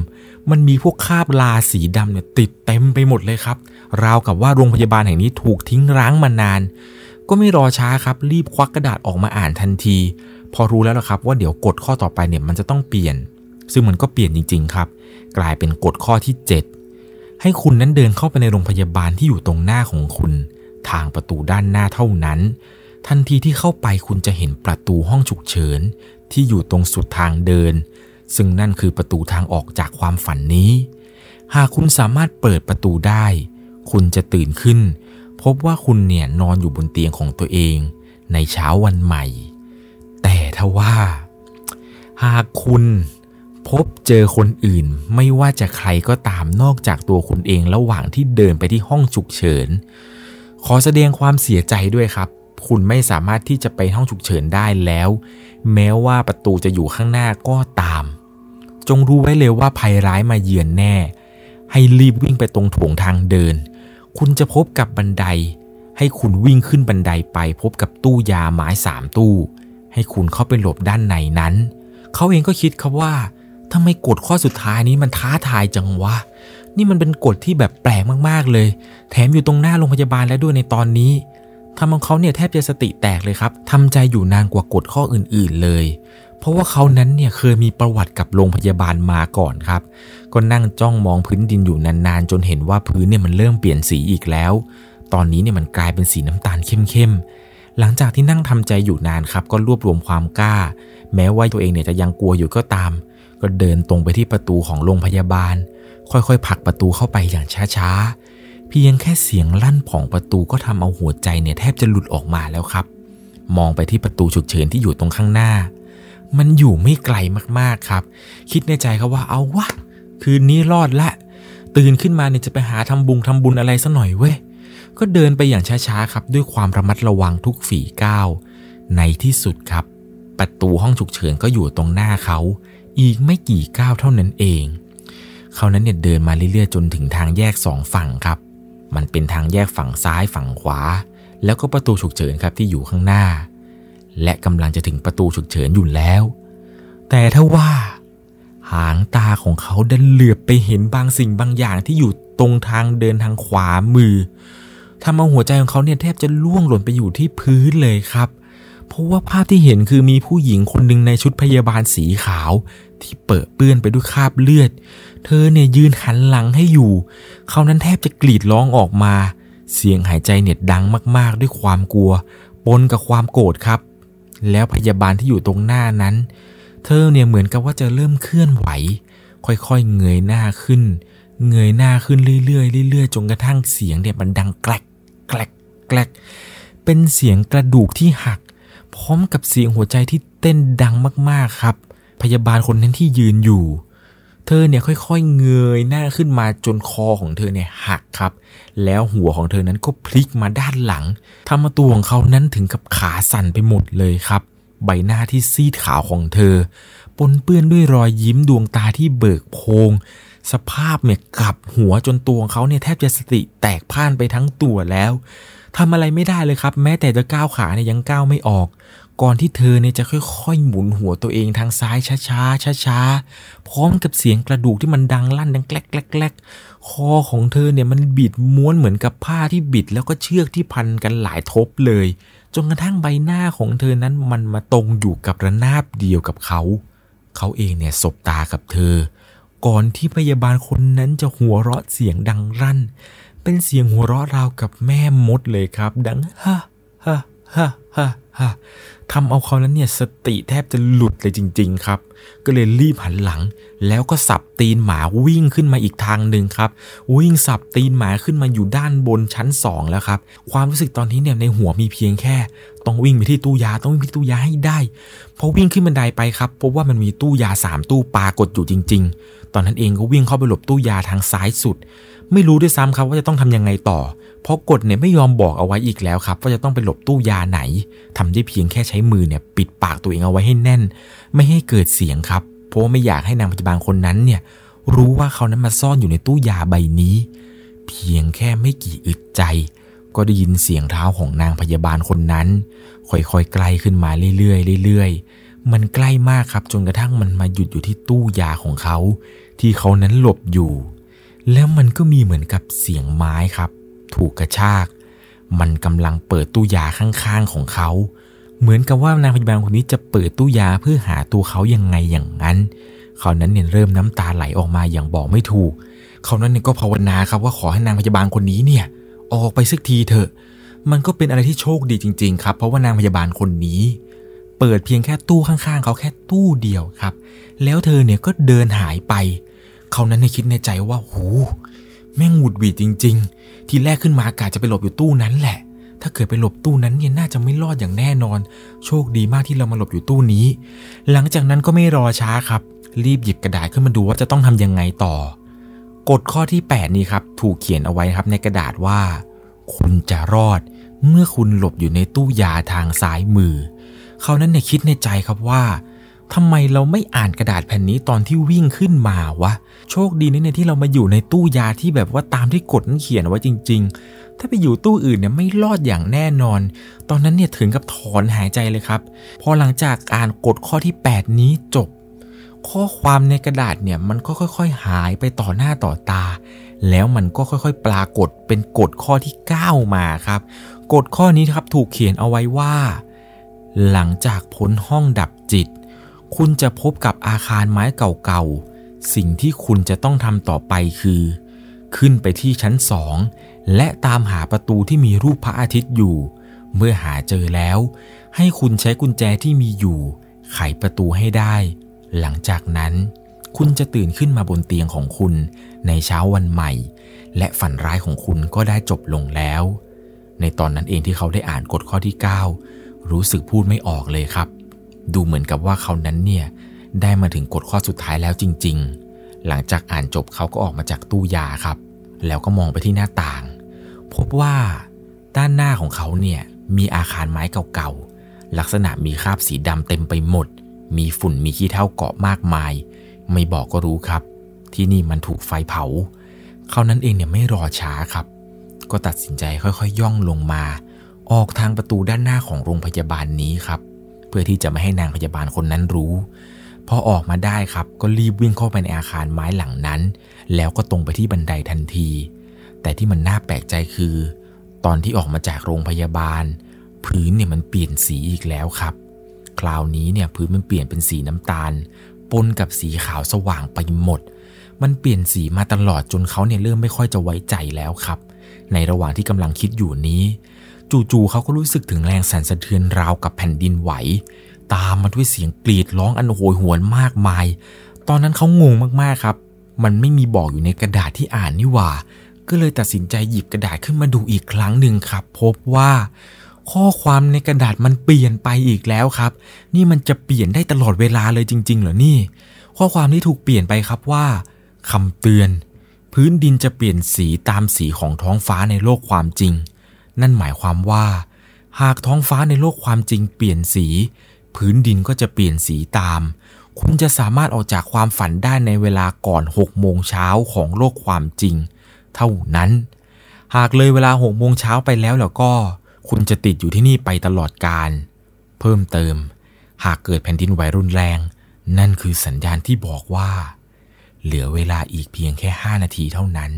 มันมีพวกคราบลาสีดำเนี่ยติดเต็มไปหมดเลยครับ ราวกับว่าโรงพยาบาลแห่งนี้ถูกทิ้งร้างมานาน ก็ไม่รอช้าครับ รีบควักกระดาษออกมาอ่านทันที พอรู้แล้วละครับ ว่าเดี๋ยวกฎข้อต่อไปเนี่ยมันจะต้องเปลี่ยน ซึ่งมันก็เปลี่ยนจริง ๆ ครับ กลายเป็นกฎข้อที่ 7 ให้คุณนั้นเดินเข้าไปในโรงพยาบาลที่อยู่ตรงหน้าของคุณ ทางประตูด้านหน้าเท่านั้น ทันทีที่เข้าไปคุณจะเห็นประตูห้องฉุกเฉิน ที่อยู่ตรงสุดทางเดิน ซึ่งนั่นคือประตูทางออกจากความฝันนี้ หากคุณสามารถเปิดประตูได้ คุณจะตื่นขึ้น พบว่าคุณเนี่ยนอนอยู่บนเตียงของตัวเอง ในเช้าวันใหม่ แต่ทว่า หากคุณพบเจอคนอื่นไม่ว่าจะใครก็ตามนอกจากตัวคุณเองระหว่างที่เดินไปที่ห้องฉุกเฉิน ขอแสดงความเสียใจด้วยครับ คุณไม่สามารถที่จะไปห้องฉุกเฉินได้แล้ว แม้ว่าประตูจะอยู่ข้างหน้าก็ตาม จงรู้ไว้เลยว่าภัยร้ายมาเยือนแน่ ให้รีบวิ่งไปตรงโถงทางเดิน คุณจะพบกับบันได ให้คุณวิ่งขึ้นบันไดไปพบกับตู้ยาไม้สามตู้ ให้คุณเข้าไปหลบด้านในนั้น เขาเองก็คิดครับว่าทำไมกฎข้อสุดท้ายนี้มันท้าทายจังวะ นี่มันเป็นกฎที่แบบแปลกมากๆเลย แถมอยู่ตรงหน้าโรงพยาบาลแล้วด้วยในตอนนี้ทำของเขาเนี่ยแทบจะสติแตกเลยครับทำใจอยู่นานกว่ากฎข้ออื่น ๆ เลยเพราะว่าเขานั้นเนี่ยเคยมีประวัติกับโรงพยาบาลมาก่อนครับ ก็นั่งจ้องมองพื้นดินอยู่นานๆ จนเห็นว่าพื้นเนี่ยมันเริ่มเปลี่ยนสีอีกแล้ว ตอนนี้เนี่ยมันกลายเป็นสีน้ำตาลเข้มๆ หลังจากที่นั่งทำใจอยู่นานครับ ก็รวบรวมความกล้า แม้ว่าตัวเองเนี่ยจะยังกลัวอยู่ก็ตาม ก็เดินตรงไปที่ประตูของโรงพยาบาล ค่อยๆผลักประตูเข้าไปอย่างช้าๆ เพียงแค่เสียงลั่นของประตูก็ทำเอาหัวใจเนี่ยแทบจะหลุดออกมาแล้วครับ มองไปที่ประตูฉุกเฉินที่อยู่ตรงข้างหน้า มันอยู่ไม่ไกลมากๆครับ คิดในใจครับว่าเอาวะ คืนนี้รอดละ ตื่นขึ้นมาเนี่ยจะไปหาทำบุญทำบุญอะไรซะหน่อยเว้ย ก็เดินไปอย่างช้าๆครับ ด้วยความระมัดระวังทุกฝีก้าว ในที่สุดครับ ประตูห้องฉุกเฉินก็อยู่ตรงหน้าเขา อีกไม่กี่ก้าวเท่านั้นเอง เขานั้นเนี่ยเดินมาเรื่อยๆจนถึงทางแยกสองฝั่งครับ มันเป็นทางแยกฝั่งซ้ายฝั่งขวา แล้วก็ประตูฉุกเฉินครับที่อยู่ข้างหน้า และกำลังจะถึงประตูฉุกเฉินอยู่แล้ว แต่ถ้าว่า หางตาของเขาดันเหลือบไปเห็นบางสิ่งบางอย่างที่อยู่ตรงทางเดินทางขวามือทำเอาหัวใจของเขาเนี่ยแทบจะล่วงหล่นไปอยู่ที่พื้นเลยครับเพราะว่าภาพที่เห็นคือมีผู้หญิงคนหนึ่งในชุดพยาบาลสีขาว ที่เปิดเปื้อนไปด้วยคราบเลือด เธอเนี่ยยืนหันหลังให้อยู่เขานั้นแทบจะกรีดร้องออกมา เสียงหายใจเนี่ยดังมากๆ ด้วยความกลัว ปนกับความโกรธครับ แล้วพยาบาลที่อยู่ตรงหน้านั้น เธอเนี่ยเหมือนกับว่าจะเริ่มเคลื่อนไหว ค่อยๆเงยหน้าขึ้น เงยหน้าขึ้นเรื่อยๆเรื่อยๆจนกระทั่งเสียงเนี่ยมันดังแกลกแกลกแกลกเป็นเสียงกระดูกที่หัก พร้อมกับเสียงหัวใจที่เต้นดังมากๆครับ พยาบาลคนนั้นที่ยืนอยู่ ธธอเนี่ยค่อยๆเงยหน้าขึ้นมาจนคอของเธอเนี่ยหักครับ แล้วหัวของเธอนั้นก็พลิกมาด้านหลังทำมาตัวของเขานั้นถึงกับขาสั่นไปหมดเลยครับ ใบหน้าที่ซีดขาวของเธอ ปนเปื้อนด้วยรอยยิ้มดวงตาที่เบิกโพงสภาพเนี่ยกลับหัวจนตัวของเขาเนี่ยแทบจะสติแตกพ่านไปทั้งตัวแล้วทำอะไรไม่ได้เลยครับ แม้แต่จะก้าวขาเนี่ยยังก้าวไม่ออก ก่อนที่เธอเนี่ยจะค่อยๆ หมุนหัวตัวเองทางซ้ายช้าๆช้าๆพร้อมกับเสียงกระดูกที่มันดังลั่นดังแกลกแกลกคอของเธอเนี่ยมันบิดม้วนเหมือนกับผ้าที่บิดแล้วก็เชือกที่พันกันหลายทบเลย จนกระทั่งใบหน้าของเธอนั้นมันมาตรงอยู่กับระนาบเดียวกับเขา เขาเองเนี่ยสบตากับเธอ ก่อนที่พยาบาลคนนั้นจะหัวเราะเสียงดังรั่น เป็นเสียงหัวเราะราวกับแม่มดเลยครับ ดังฮ่าฮ่าฮ่าฮ่าฮ่า ทำเอาเขานั้นเนี่ยสติแทบจะหลุดเลยจริง ๆ ครับ ก็เลยรีบหันหลัง แล้วก็สับตีนหมาวิ่งขึ้นมาอีกทางหนึ่งครับ วิ่งสับตีนหมาขึ้นมาอยู่ด้านบนชั้นสองแล้วครับ ความรู้สึกตอนนี้เนี่ยในหัวมีเพียงแค่ ต้องวิ่งไปที่ตู้ยาต้องวิ่งไปที่ตู้ยาให้ได้พอวิ่งขึ้นบันไดไปครับพบว่ามันมีตู้ยาสามตู้ปากฏอยู่จริง ๆ ตอนนั้นเองก็วิ่งเข้าไปหลบตู้ยาทางซ้ายสุด ไม่รู้ด้วยซ้ำครับว่าจะต้องทำยังไงต่อ พราะกฎเนี่ยไม่ยอมบอกเอาไว้อีกแล้วครับว่าจะต้องไปหลบตู้ยาไหนทำได้เพียงแค่ใช้มือเนี่ยปิดปากตัวเองเอาไว้ให้แน่น ไม่ให้เกิดเสียงครับ เพราะว่าไม่อยากให้นางพยาบาลคนนั้นเนี่ยรู้ว่าเขานั้นมาซ่อนอยู่ในตู้ยาใบนี้ เพียงแค่ไม่กี่อึดใจ ก็ได้ยินเสียงเท้าของนางพยาบาลคนนั้น ค่อยๆใกลขึ้นมาเรื่อยๆเรื่อยๆ มันใกล้มากครับจนกระทั่งมันมาหยุดอยู่ที่ตู้ยาของเขา ที่เขานั้นหลบอยู่ แล้วมันก็มีเหมือนกับเสียงไม้ครับ ถูกกระชาก มันกำลังเปิดตู้ยาข้างๆของเขา เหมือนกับว่านางพยาบาลคนนี้จะเปิดตู้ยาเพื่อหาตัวเขายังไงอย่างนั้น เขานั้นเนี่ยเริ่มน้ำตาไหลออกมาอย่างบอกไม่ถูก เขานั้นเนี่ยก็ภาวนาครับว่าขอให้นางพยาบาลคนนี้เนี่ยออกไปสักทีเถอะ มันก็เป็นอะไรที่โชคดีจริง ๆ ครับ เพราะว่านางพยาบาลคนนี้เปิดเพียงแค่ตู้ข้างๆ เขาแค่ตู้เดียวครับ แล้วเธอเนี่ยก็เดินหายไป เขานั้นในคิดในใจว่าหู แม่งหงุดหวิดจริง ๆ ทีแรกขึ้นมากาจะไปหลบอยู่ตู้นั้นแหละ ถ้าเกิดไปหลบตู้นั้นเนี่ยน่าจะไม่รอดอย่างแน่นอน โชคดีมากที่เรามาหลบอยู่ตู้นี้ หลังจากนั้นก็ไม่รอช้าครับ รีบหยิบกระดาษขึ้นมาดูว่าจะต้องทำยังไงต่อ กฎข้อที่ 8 นี้ครับถูกเขียนเอาไว้ครับในกระดาษว่า คุณจะรอด เมื่อคุณหลบอยู่ในตู้ยาทางซ้ายมือเขานั้นเนี่ยคิดในใจครับว่า ทำไมเราไม่อ่านกระดาษแผ่นนี้ตอนที่วิ่งขึ้นมาวะ โชคดีนะเนี่ยที่เรามาอยู่ในตู้ยาที่แบบว่าตามที่กฎนั้นเขียนเอาไว้จริง ๆ ถ้าไปอยู่ตู้อื่นเนี่ยไม่รอดอย่างแน่นอน ตอนนั้นเนี่ยถึงกับถอนหายใจเลยครับ พอหลังจากอ่านกฎข้อที่ 8 นี้จบ ข้อความในกระดาษเนี่ยมันก็ค่อย ๆ หายไปต่อหน้าต่อตา แล้วมันก็ค่อยๆ ปรากฏเป็นกฎข้อที่ 9 มาครับ กฎข้อนี้ครับถูกเขียนเอาไว้ว่า หลังจากพ้นห้องดับจิต คุณจะพบกับอาคารไม้เก่าๆ สิ่งที่คุณจะต้องทำต่อไปคือ ขึ้นไปที่ชั้นสองและตามหาประตูที่มีรูปพระอาทิตย์อยู่ เมื่อหาเจอแล้ว ให้คุณใช้กุญแจที่มีอยู่ ไขประตูให้ได้ หลังจากนั้น คุณจะตื่นขึ้นมาบนเตียงของคุณ ในเช้าวันใหม่ และฝันร้ายของคุณก็ได้จบลงแล้ว ในตอนนั้นเองที่เขาได้อ่านกฎข้อที่ 9 รู้สึกพูดไม่ออกเลยครับ ดูเหมือนกับว่าเขานั้นเนี่ยได้มาถึงกฎข้อสุดท้ายแล้วจริง ๆ หลังจากอ่านจบเขาก็ออกมาจากตู้ยาครับ แล้วก็มองไปที่หน้าต่าง พบว่าด้านหน้าของเขาเนี่ยมีอาคารไม้เก่าๆ ลักษณะมีคราบสีดำเต็มไปหมด มีฝุ่นมีขี้เถ้าเกาะมากมาย ไม่บอกก็รู้ครับ ที่นี่มันถูกไฟเผา เขานั้นเองเนี่ยไม่รอช้าครับ ก็ตัดสินใจค่อยๆ ย่องลงมา ออกทางประตูด้านหน้าของโรงพยาบาลนี้ครับ เพื่อที่จะไม่ให้นางพยาบาลคนนั้นรู้ พอออกมาได้ครับก็รีบวิ่งเข้าไปในอาคารไม้หลังนั้น แล้วก็ตรงไปที่บันไดทันที แต่ที่มันน่าแปลกใจคือ ตอนที่ออกมาจากโรงพยาบาล พื้นเนี่ยมันเปลี่ยนสีอีกแล้วครับ คราวนี้เนี่ยพื้นมันเปลี่ยนเป็นสีน้ำตาล ปนกับสีขาวสว่างไปหมด มันเปลี่ยนสีมาตลอดจนเขาเนี่ยเริ่มไม่ค่อยจะไว้ใจแล้วครับ ในระหว่างที่กำลังคิดอยู่นี้ จู่ๆเขาก็รู้สึกถึงแรงสั่นสะเทือนราวกับแผ่นดินไหว ตามมาด้วยเสียงกรีดร้องอันโหยหวนมากมาย ตอนนั้นเขางงมากๆครับ มันไม่มีบอกอยู่ในกระดาษที่อ่านนี่หว่า ก็เลยตัดสินใจหยิบกระดาษขึ้นมาดูอีกครั้งหนึ่งครับ พบว่า ข้อความในกระดาษมันเปลี่ยนไปอีกแล้วครับ นี่มันจะเปลี่ยนได้ตลอดเวลาเลยจริง ๆ เหรอนี่ ข้อความที่ถูกเปลี่ยนไปครับว่าคำเตือน พื้นดินจะเปลี่ยนสีตามสีของท้องฟ้าในโลกความจริง นั่นหมายความว่า หากท้องฟ้าในโลกความจริงเปลี่ยนสี พื้นดินก็จะเปลี่ยนสีตาม คุณจะสามารถออกจากความฝันได้ในเวลาก่อน6โมงเช้าของโลกความจริง เท่านั้น หากเลยเวลา6โมงเช้าไปแล้วแล้วก็ คุณจะติดอยู่ที่นี่ไปตลอดกาลเพิ่มเติม หากเกิดแผ่นดินไหวรุนแรง นั่นคือสัญญาณที่บอกว่า เหลือเวลาอีกเพียงแค่ 5 นาทีเท่านั้น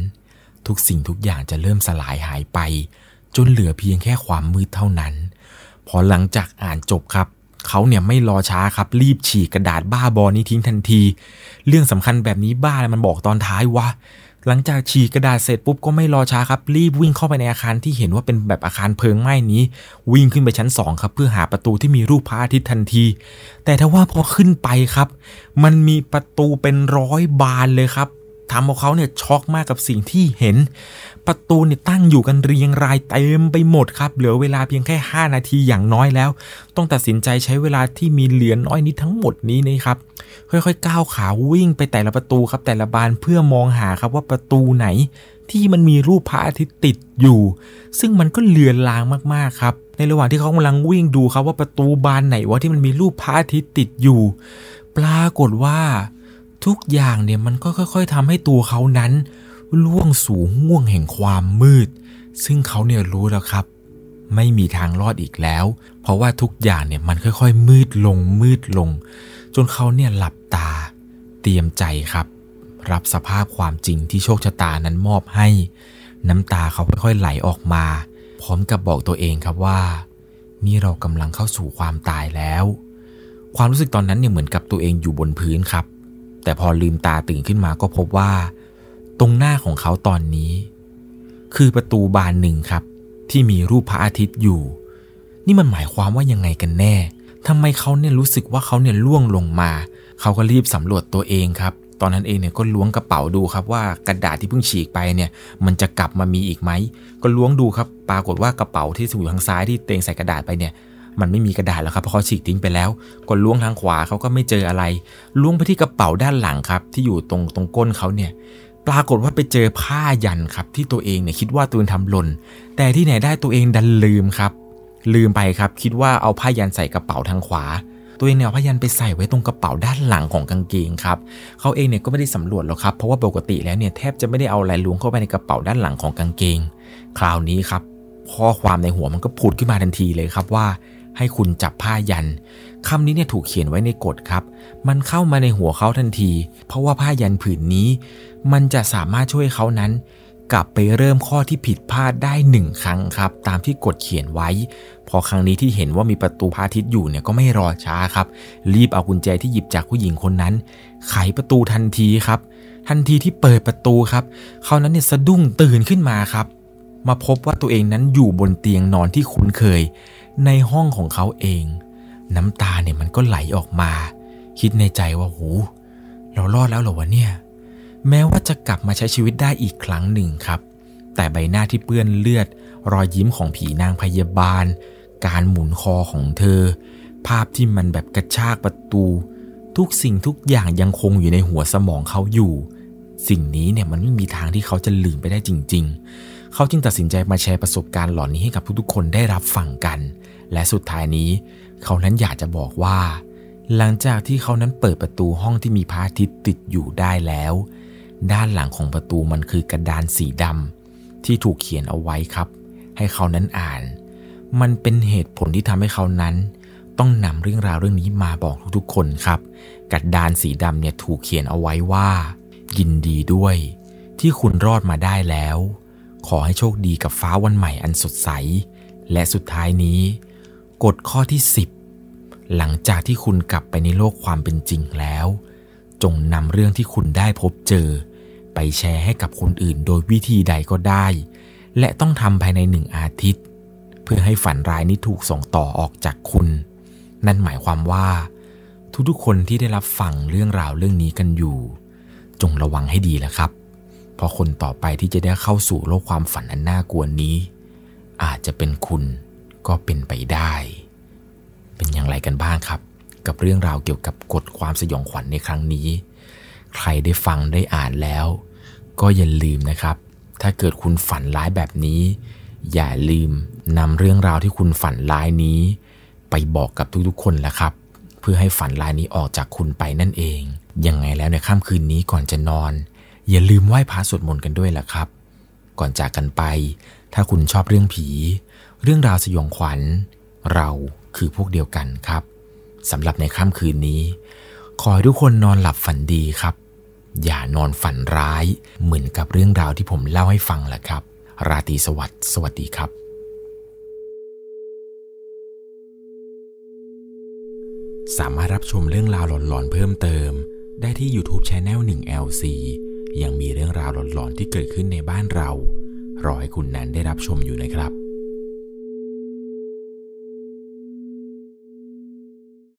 ทุกสิ่งทุกอย่างจะเริ่มสลายหายไป จนเหลือเพียงแค่ความมืดเท่านั้น พอหลังจากอ่านจบครับ เขาเนี่ยไม่รอช้าครับ รีบฉีกกระดาษบ้าบอนี้ทิ้งทันที เรื่องสำคัญแบบนี้บ้าอะไรมันบอกตอนท้ายว่า หลังจากฉีกกระดาษเสร็จปุ๊บก็ไม่รอช้าครับ รีบวิ่งเข้าไปในอาคารที่เห็นว่าเป็นแบบอาคารเพลิงไหม้นี้ วิ่งขึ้นไปชั้นสองครับ เพื่อหาประตูที่มีรูปพระอาทิตย์ทันที แต่ถ้าว่าพอขึ้นไปครับ มันมีประตูเป็นร้อยบานเลยครับ ทำเอาเขาเนี่ยช็อกมากกับสิ่งที่เห็น ประตูเนี่ยตั้งอยู่กันเรียงรายเต็มไปหมดครับ เหลือเวลาเพียงแค่ 5 นาทีอย่างน้อยแล้ว ต้องตัดสินใจใช้เวลาที่มีเหลือน้อยนิดทั้งหมดนี้นะครับ ค่อยๆก้าวขาวิ่งไปแต่ละประตูครับ แต่ละบานเพื่อมองหาครับว่าประตูไหน ที่มันมีรูปพระอาทิตย์ติดอยู่ ซึ่งมันก็เลือนลางมากๆครับในระหว่างที่เขากำลังวิ่งดูครับว่าประตูบานไหนวะที่มันมีรูปพระอาทิตย์ติดอยู่ ปรากฏว่า ทุกอย่างเนี่ยมันก็ค่อย ๆทำให้ตัวเขานั้น ล่วงสู่ห่วงแห่งความมืด ซึ่งเขาเนี่ยรู้แล้วครับ ไม่มีทางรอดอีกแล้ว เพราะว่าทุกอย่างเนี่ยมันค่อยๆ มืดลงมืดลง จนเขาเนี่ยหลับตา เตรียมใจครับ รับสภาพความจริงที่โชคชะตานั้นมอบให้ น้ำตาเขาค่อยๆไหลออกมา พร้อมกับบอกตัวเองครับว่า นี่เรากำลังเข้าสู่ความตายแล้ว ความรู้สึกตอนนั้นเนี่ยเหมือนกับตัวเองอยู่บนพื้นครับ แต่พอลืมตาตื่นขึ้นมาก็พบว่า ตรงหน้าของเขาตอนนี้ คือประตูบานหนึ่งครับ ที่มีรูปพระอาทิตย์อยู่ นี่มันหมายความว่ายังไงกันแน่ทำไมเขาเนี่ยรู้สึกว่าเขาเนี่ยล่วงลงมา เขาก็รีบสำรวจตัวเองครับตอนนั้นเองเนี่ยก็ล้วงกระเป๋าดูครับว่ากระดาษที่เพิ่งฉีกไปเนี่ยมันจะกลับมามีอีกไหมก็ล้วงดูครับ ปรากฏว่ากระเป๋าที่อยู่ทางซ้ายที่เตงใส่กระดาษไปเนี่ย มันไม่มีกระดาษแล้วครับเพราะเขาฉีกทิ้งไปแล้วก็ล้วงทางขวาเขาก็ไม่เจออะไรล้วงไปที่กระเป๋าด้านหลังครับ ที่อยู่ตรงตรงก้นเขาเนี่ยปรากฏว่าไปเจอผ้ายันครับ ที่ตัวเองเนี่ยคิดว่าตัวเองทำหล่น แต่ที่ไหนได้ตัวเองดันลืมครับ ลืมไปครับ คิดว่าเอาผ้ายันใส่กระเป๋าทางขวา ตัวเองเนี่ยเอาผ้ายันไปใส่ไว้ตรงกระเป๋าด้านหลังของกางเกงครับเขาเองเนี่ยก็ไม่ได้สำรวจหรอกครับเพราะว่าปกติแล้วเนี่ยแทบจะไม่ได้เอาอะไรล้วงเข้าไปในกระเป๋าด้านหลังของกางเกง คราวนี้ครับข้อความในหัวมันก็ผุดขึ้นมาทันทีเลยครับว่า ให้คุณจับผ้ายันคำนี้เนี่ยถูกเขียนไว้ในกฎครับ มันเข้ามาในหัวเขาทันที เพราะว่าผ้ายันผืนนี้ มันจะสามารถช่วยเขานั้น กลับไปเริ่มข้อที่ผิดพลาดได้หนึ่งครั้งครับ ตามที่กฎเขียนไว้ พอครั้งนี้ที่เห็นว่ามีประตูพาทิตย์อยู่เนี่ยก็ไม่รอช้าครับ รีบเอากุญแจที่หยิบจากผู้หญิงคนนั้น ไขประตูทันทีครับ ทันทีที่เปิดประตูครับเขานั้นเนี่ยสะดุ้งตื่นขึ้นมาครับ มาพบว่าตัวเองนั้นอยู่บนเตียงนอนที่คุ้นเคย ในห้องของเขาเอง น้ำตาเนี่ยมันก็ไหลออกมา คิดในใจว่าโหเรารอดแล้วเหรอวะเนี่ย แม้ว่าจะกลับมาใช้ชีวิตได้อีกครั้งหนึ่งครับ แต่ใบหน้าที่เปื้อนเลือด รอยยิ้มของผีนางพยาบาล การหมุนคอของเธอ ภาพที่มันแบบกระชากประตู ทุกสิ่งทุกอย่างยังคงอยู่ในหัวสมองเขาอยู่ สิ่งนี้เนี่ยมันไม่มีทางที่เขาจะลืมไปได้จริง ๆ เขาจึงตัดสินใจมาแชร์ประสบการณ์หลอนนี้ให้กับทุกๆคนได้รับฟังกัน และสุดท้ายนี้ เขานั้นอยากจะบอกว่า หลังจากที่เขานั้นเปิดประตูห้องที่มีพระอาทิตย์ติดอยู่ได้แล้ว ด้านหลังของประตูมันคือกระดานสีดำที่ถูกเขียนเอาไว้ครับ ให้เขานั้นอ่าน มันเป็นเหตุผลที่ทำให้เขานั้น ต้องนำเรื่องราวเรื่องนี้มาบอกทุกๆคนครับ กระดานสีดำเนี่ยถูกเขียนเอาไว้ว่า ยินดีด้วย ที่คุณรอดมาได้แล้ว ขอให้โชคดีกับฟ้าวันใหม่อันสดใส และสุดท้ายนี้ กฎข้อที่ 10 หลังจากที่คุณกลับไปในโลกความเป็นจริงแล้ว จงนำเรื่องที่คุณได้พบเจอ ไปแชร์ให้กับคนอื่นโดยวิธีใดก็ได้ และต้องทำภายในหนึ่งอาทิตย์ เพื่อให้ฝันร้ายนี้ถูกส่งต่อออกจากคุณ นั่นหมายความว่า ทุกๆคนที่ได้รับฟังเรื่องราวเรื่องนี้กันอยู่ จงระวังให้ดีแหละครับ เพราะคนต่อไปที่จะได้เข้าสู่โลกความฝันอันน่ากลัวนี้ อาจจะเป็นคุณ ก็เป็นไปได้ เป็นอย่างไรกันบ้างครับ กับเรื่องราวเกี่ยวกับกฎความสยองขวัญในครั้งนี้ ใครได้ฟังได้อ่านแล้ว ก็อย่าลืมนะครับ ถ้าเกิดคุณฝันร้ายแบบนี้ อย่าลืมนำเรื่องราวที่คุณฝันร้ายนี้ ไปบอกกับทุกๆคนละครับ เพื่อให้ฝันร้ายนี้ออกจากคุณไปนั่นเองยังไงแล้วในค่ำคืนนี้ก่อนจะนอน อย่าลืมไหว้พระสวดมนต์กันด้วยล่ะครับ ก่อนจากกันไป ถ้าคุณชอบเรื่องผี เรื่องราวสยองขวัญ เราคือพวกเดียวกันครับสำหรับในค่ำคืนนี้ ขอให้ทุกคนนอนหลับฝันดีครับ อย่านอนฝันร้าย เหมือนกับเรื่องราวที่ผมเล่าให้ฟังแหละครับ ราตรีสวัสดิ์สวัสดีครับ สามารถรับชมเรื่องราวหลอนๆเพิ่มเติม ได้ที่ YouTube Channel 1 LC ยังมีเรื่องราวหลอนๆที่เกิดขึ้นในบ้านเรา รอให้คุณนันได้รับชมอยู่นะครับ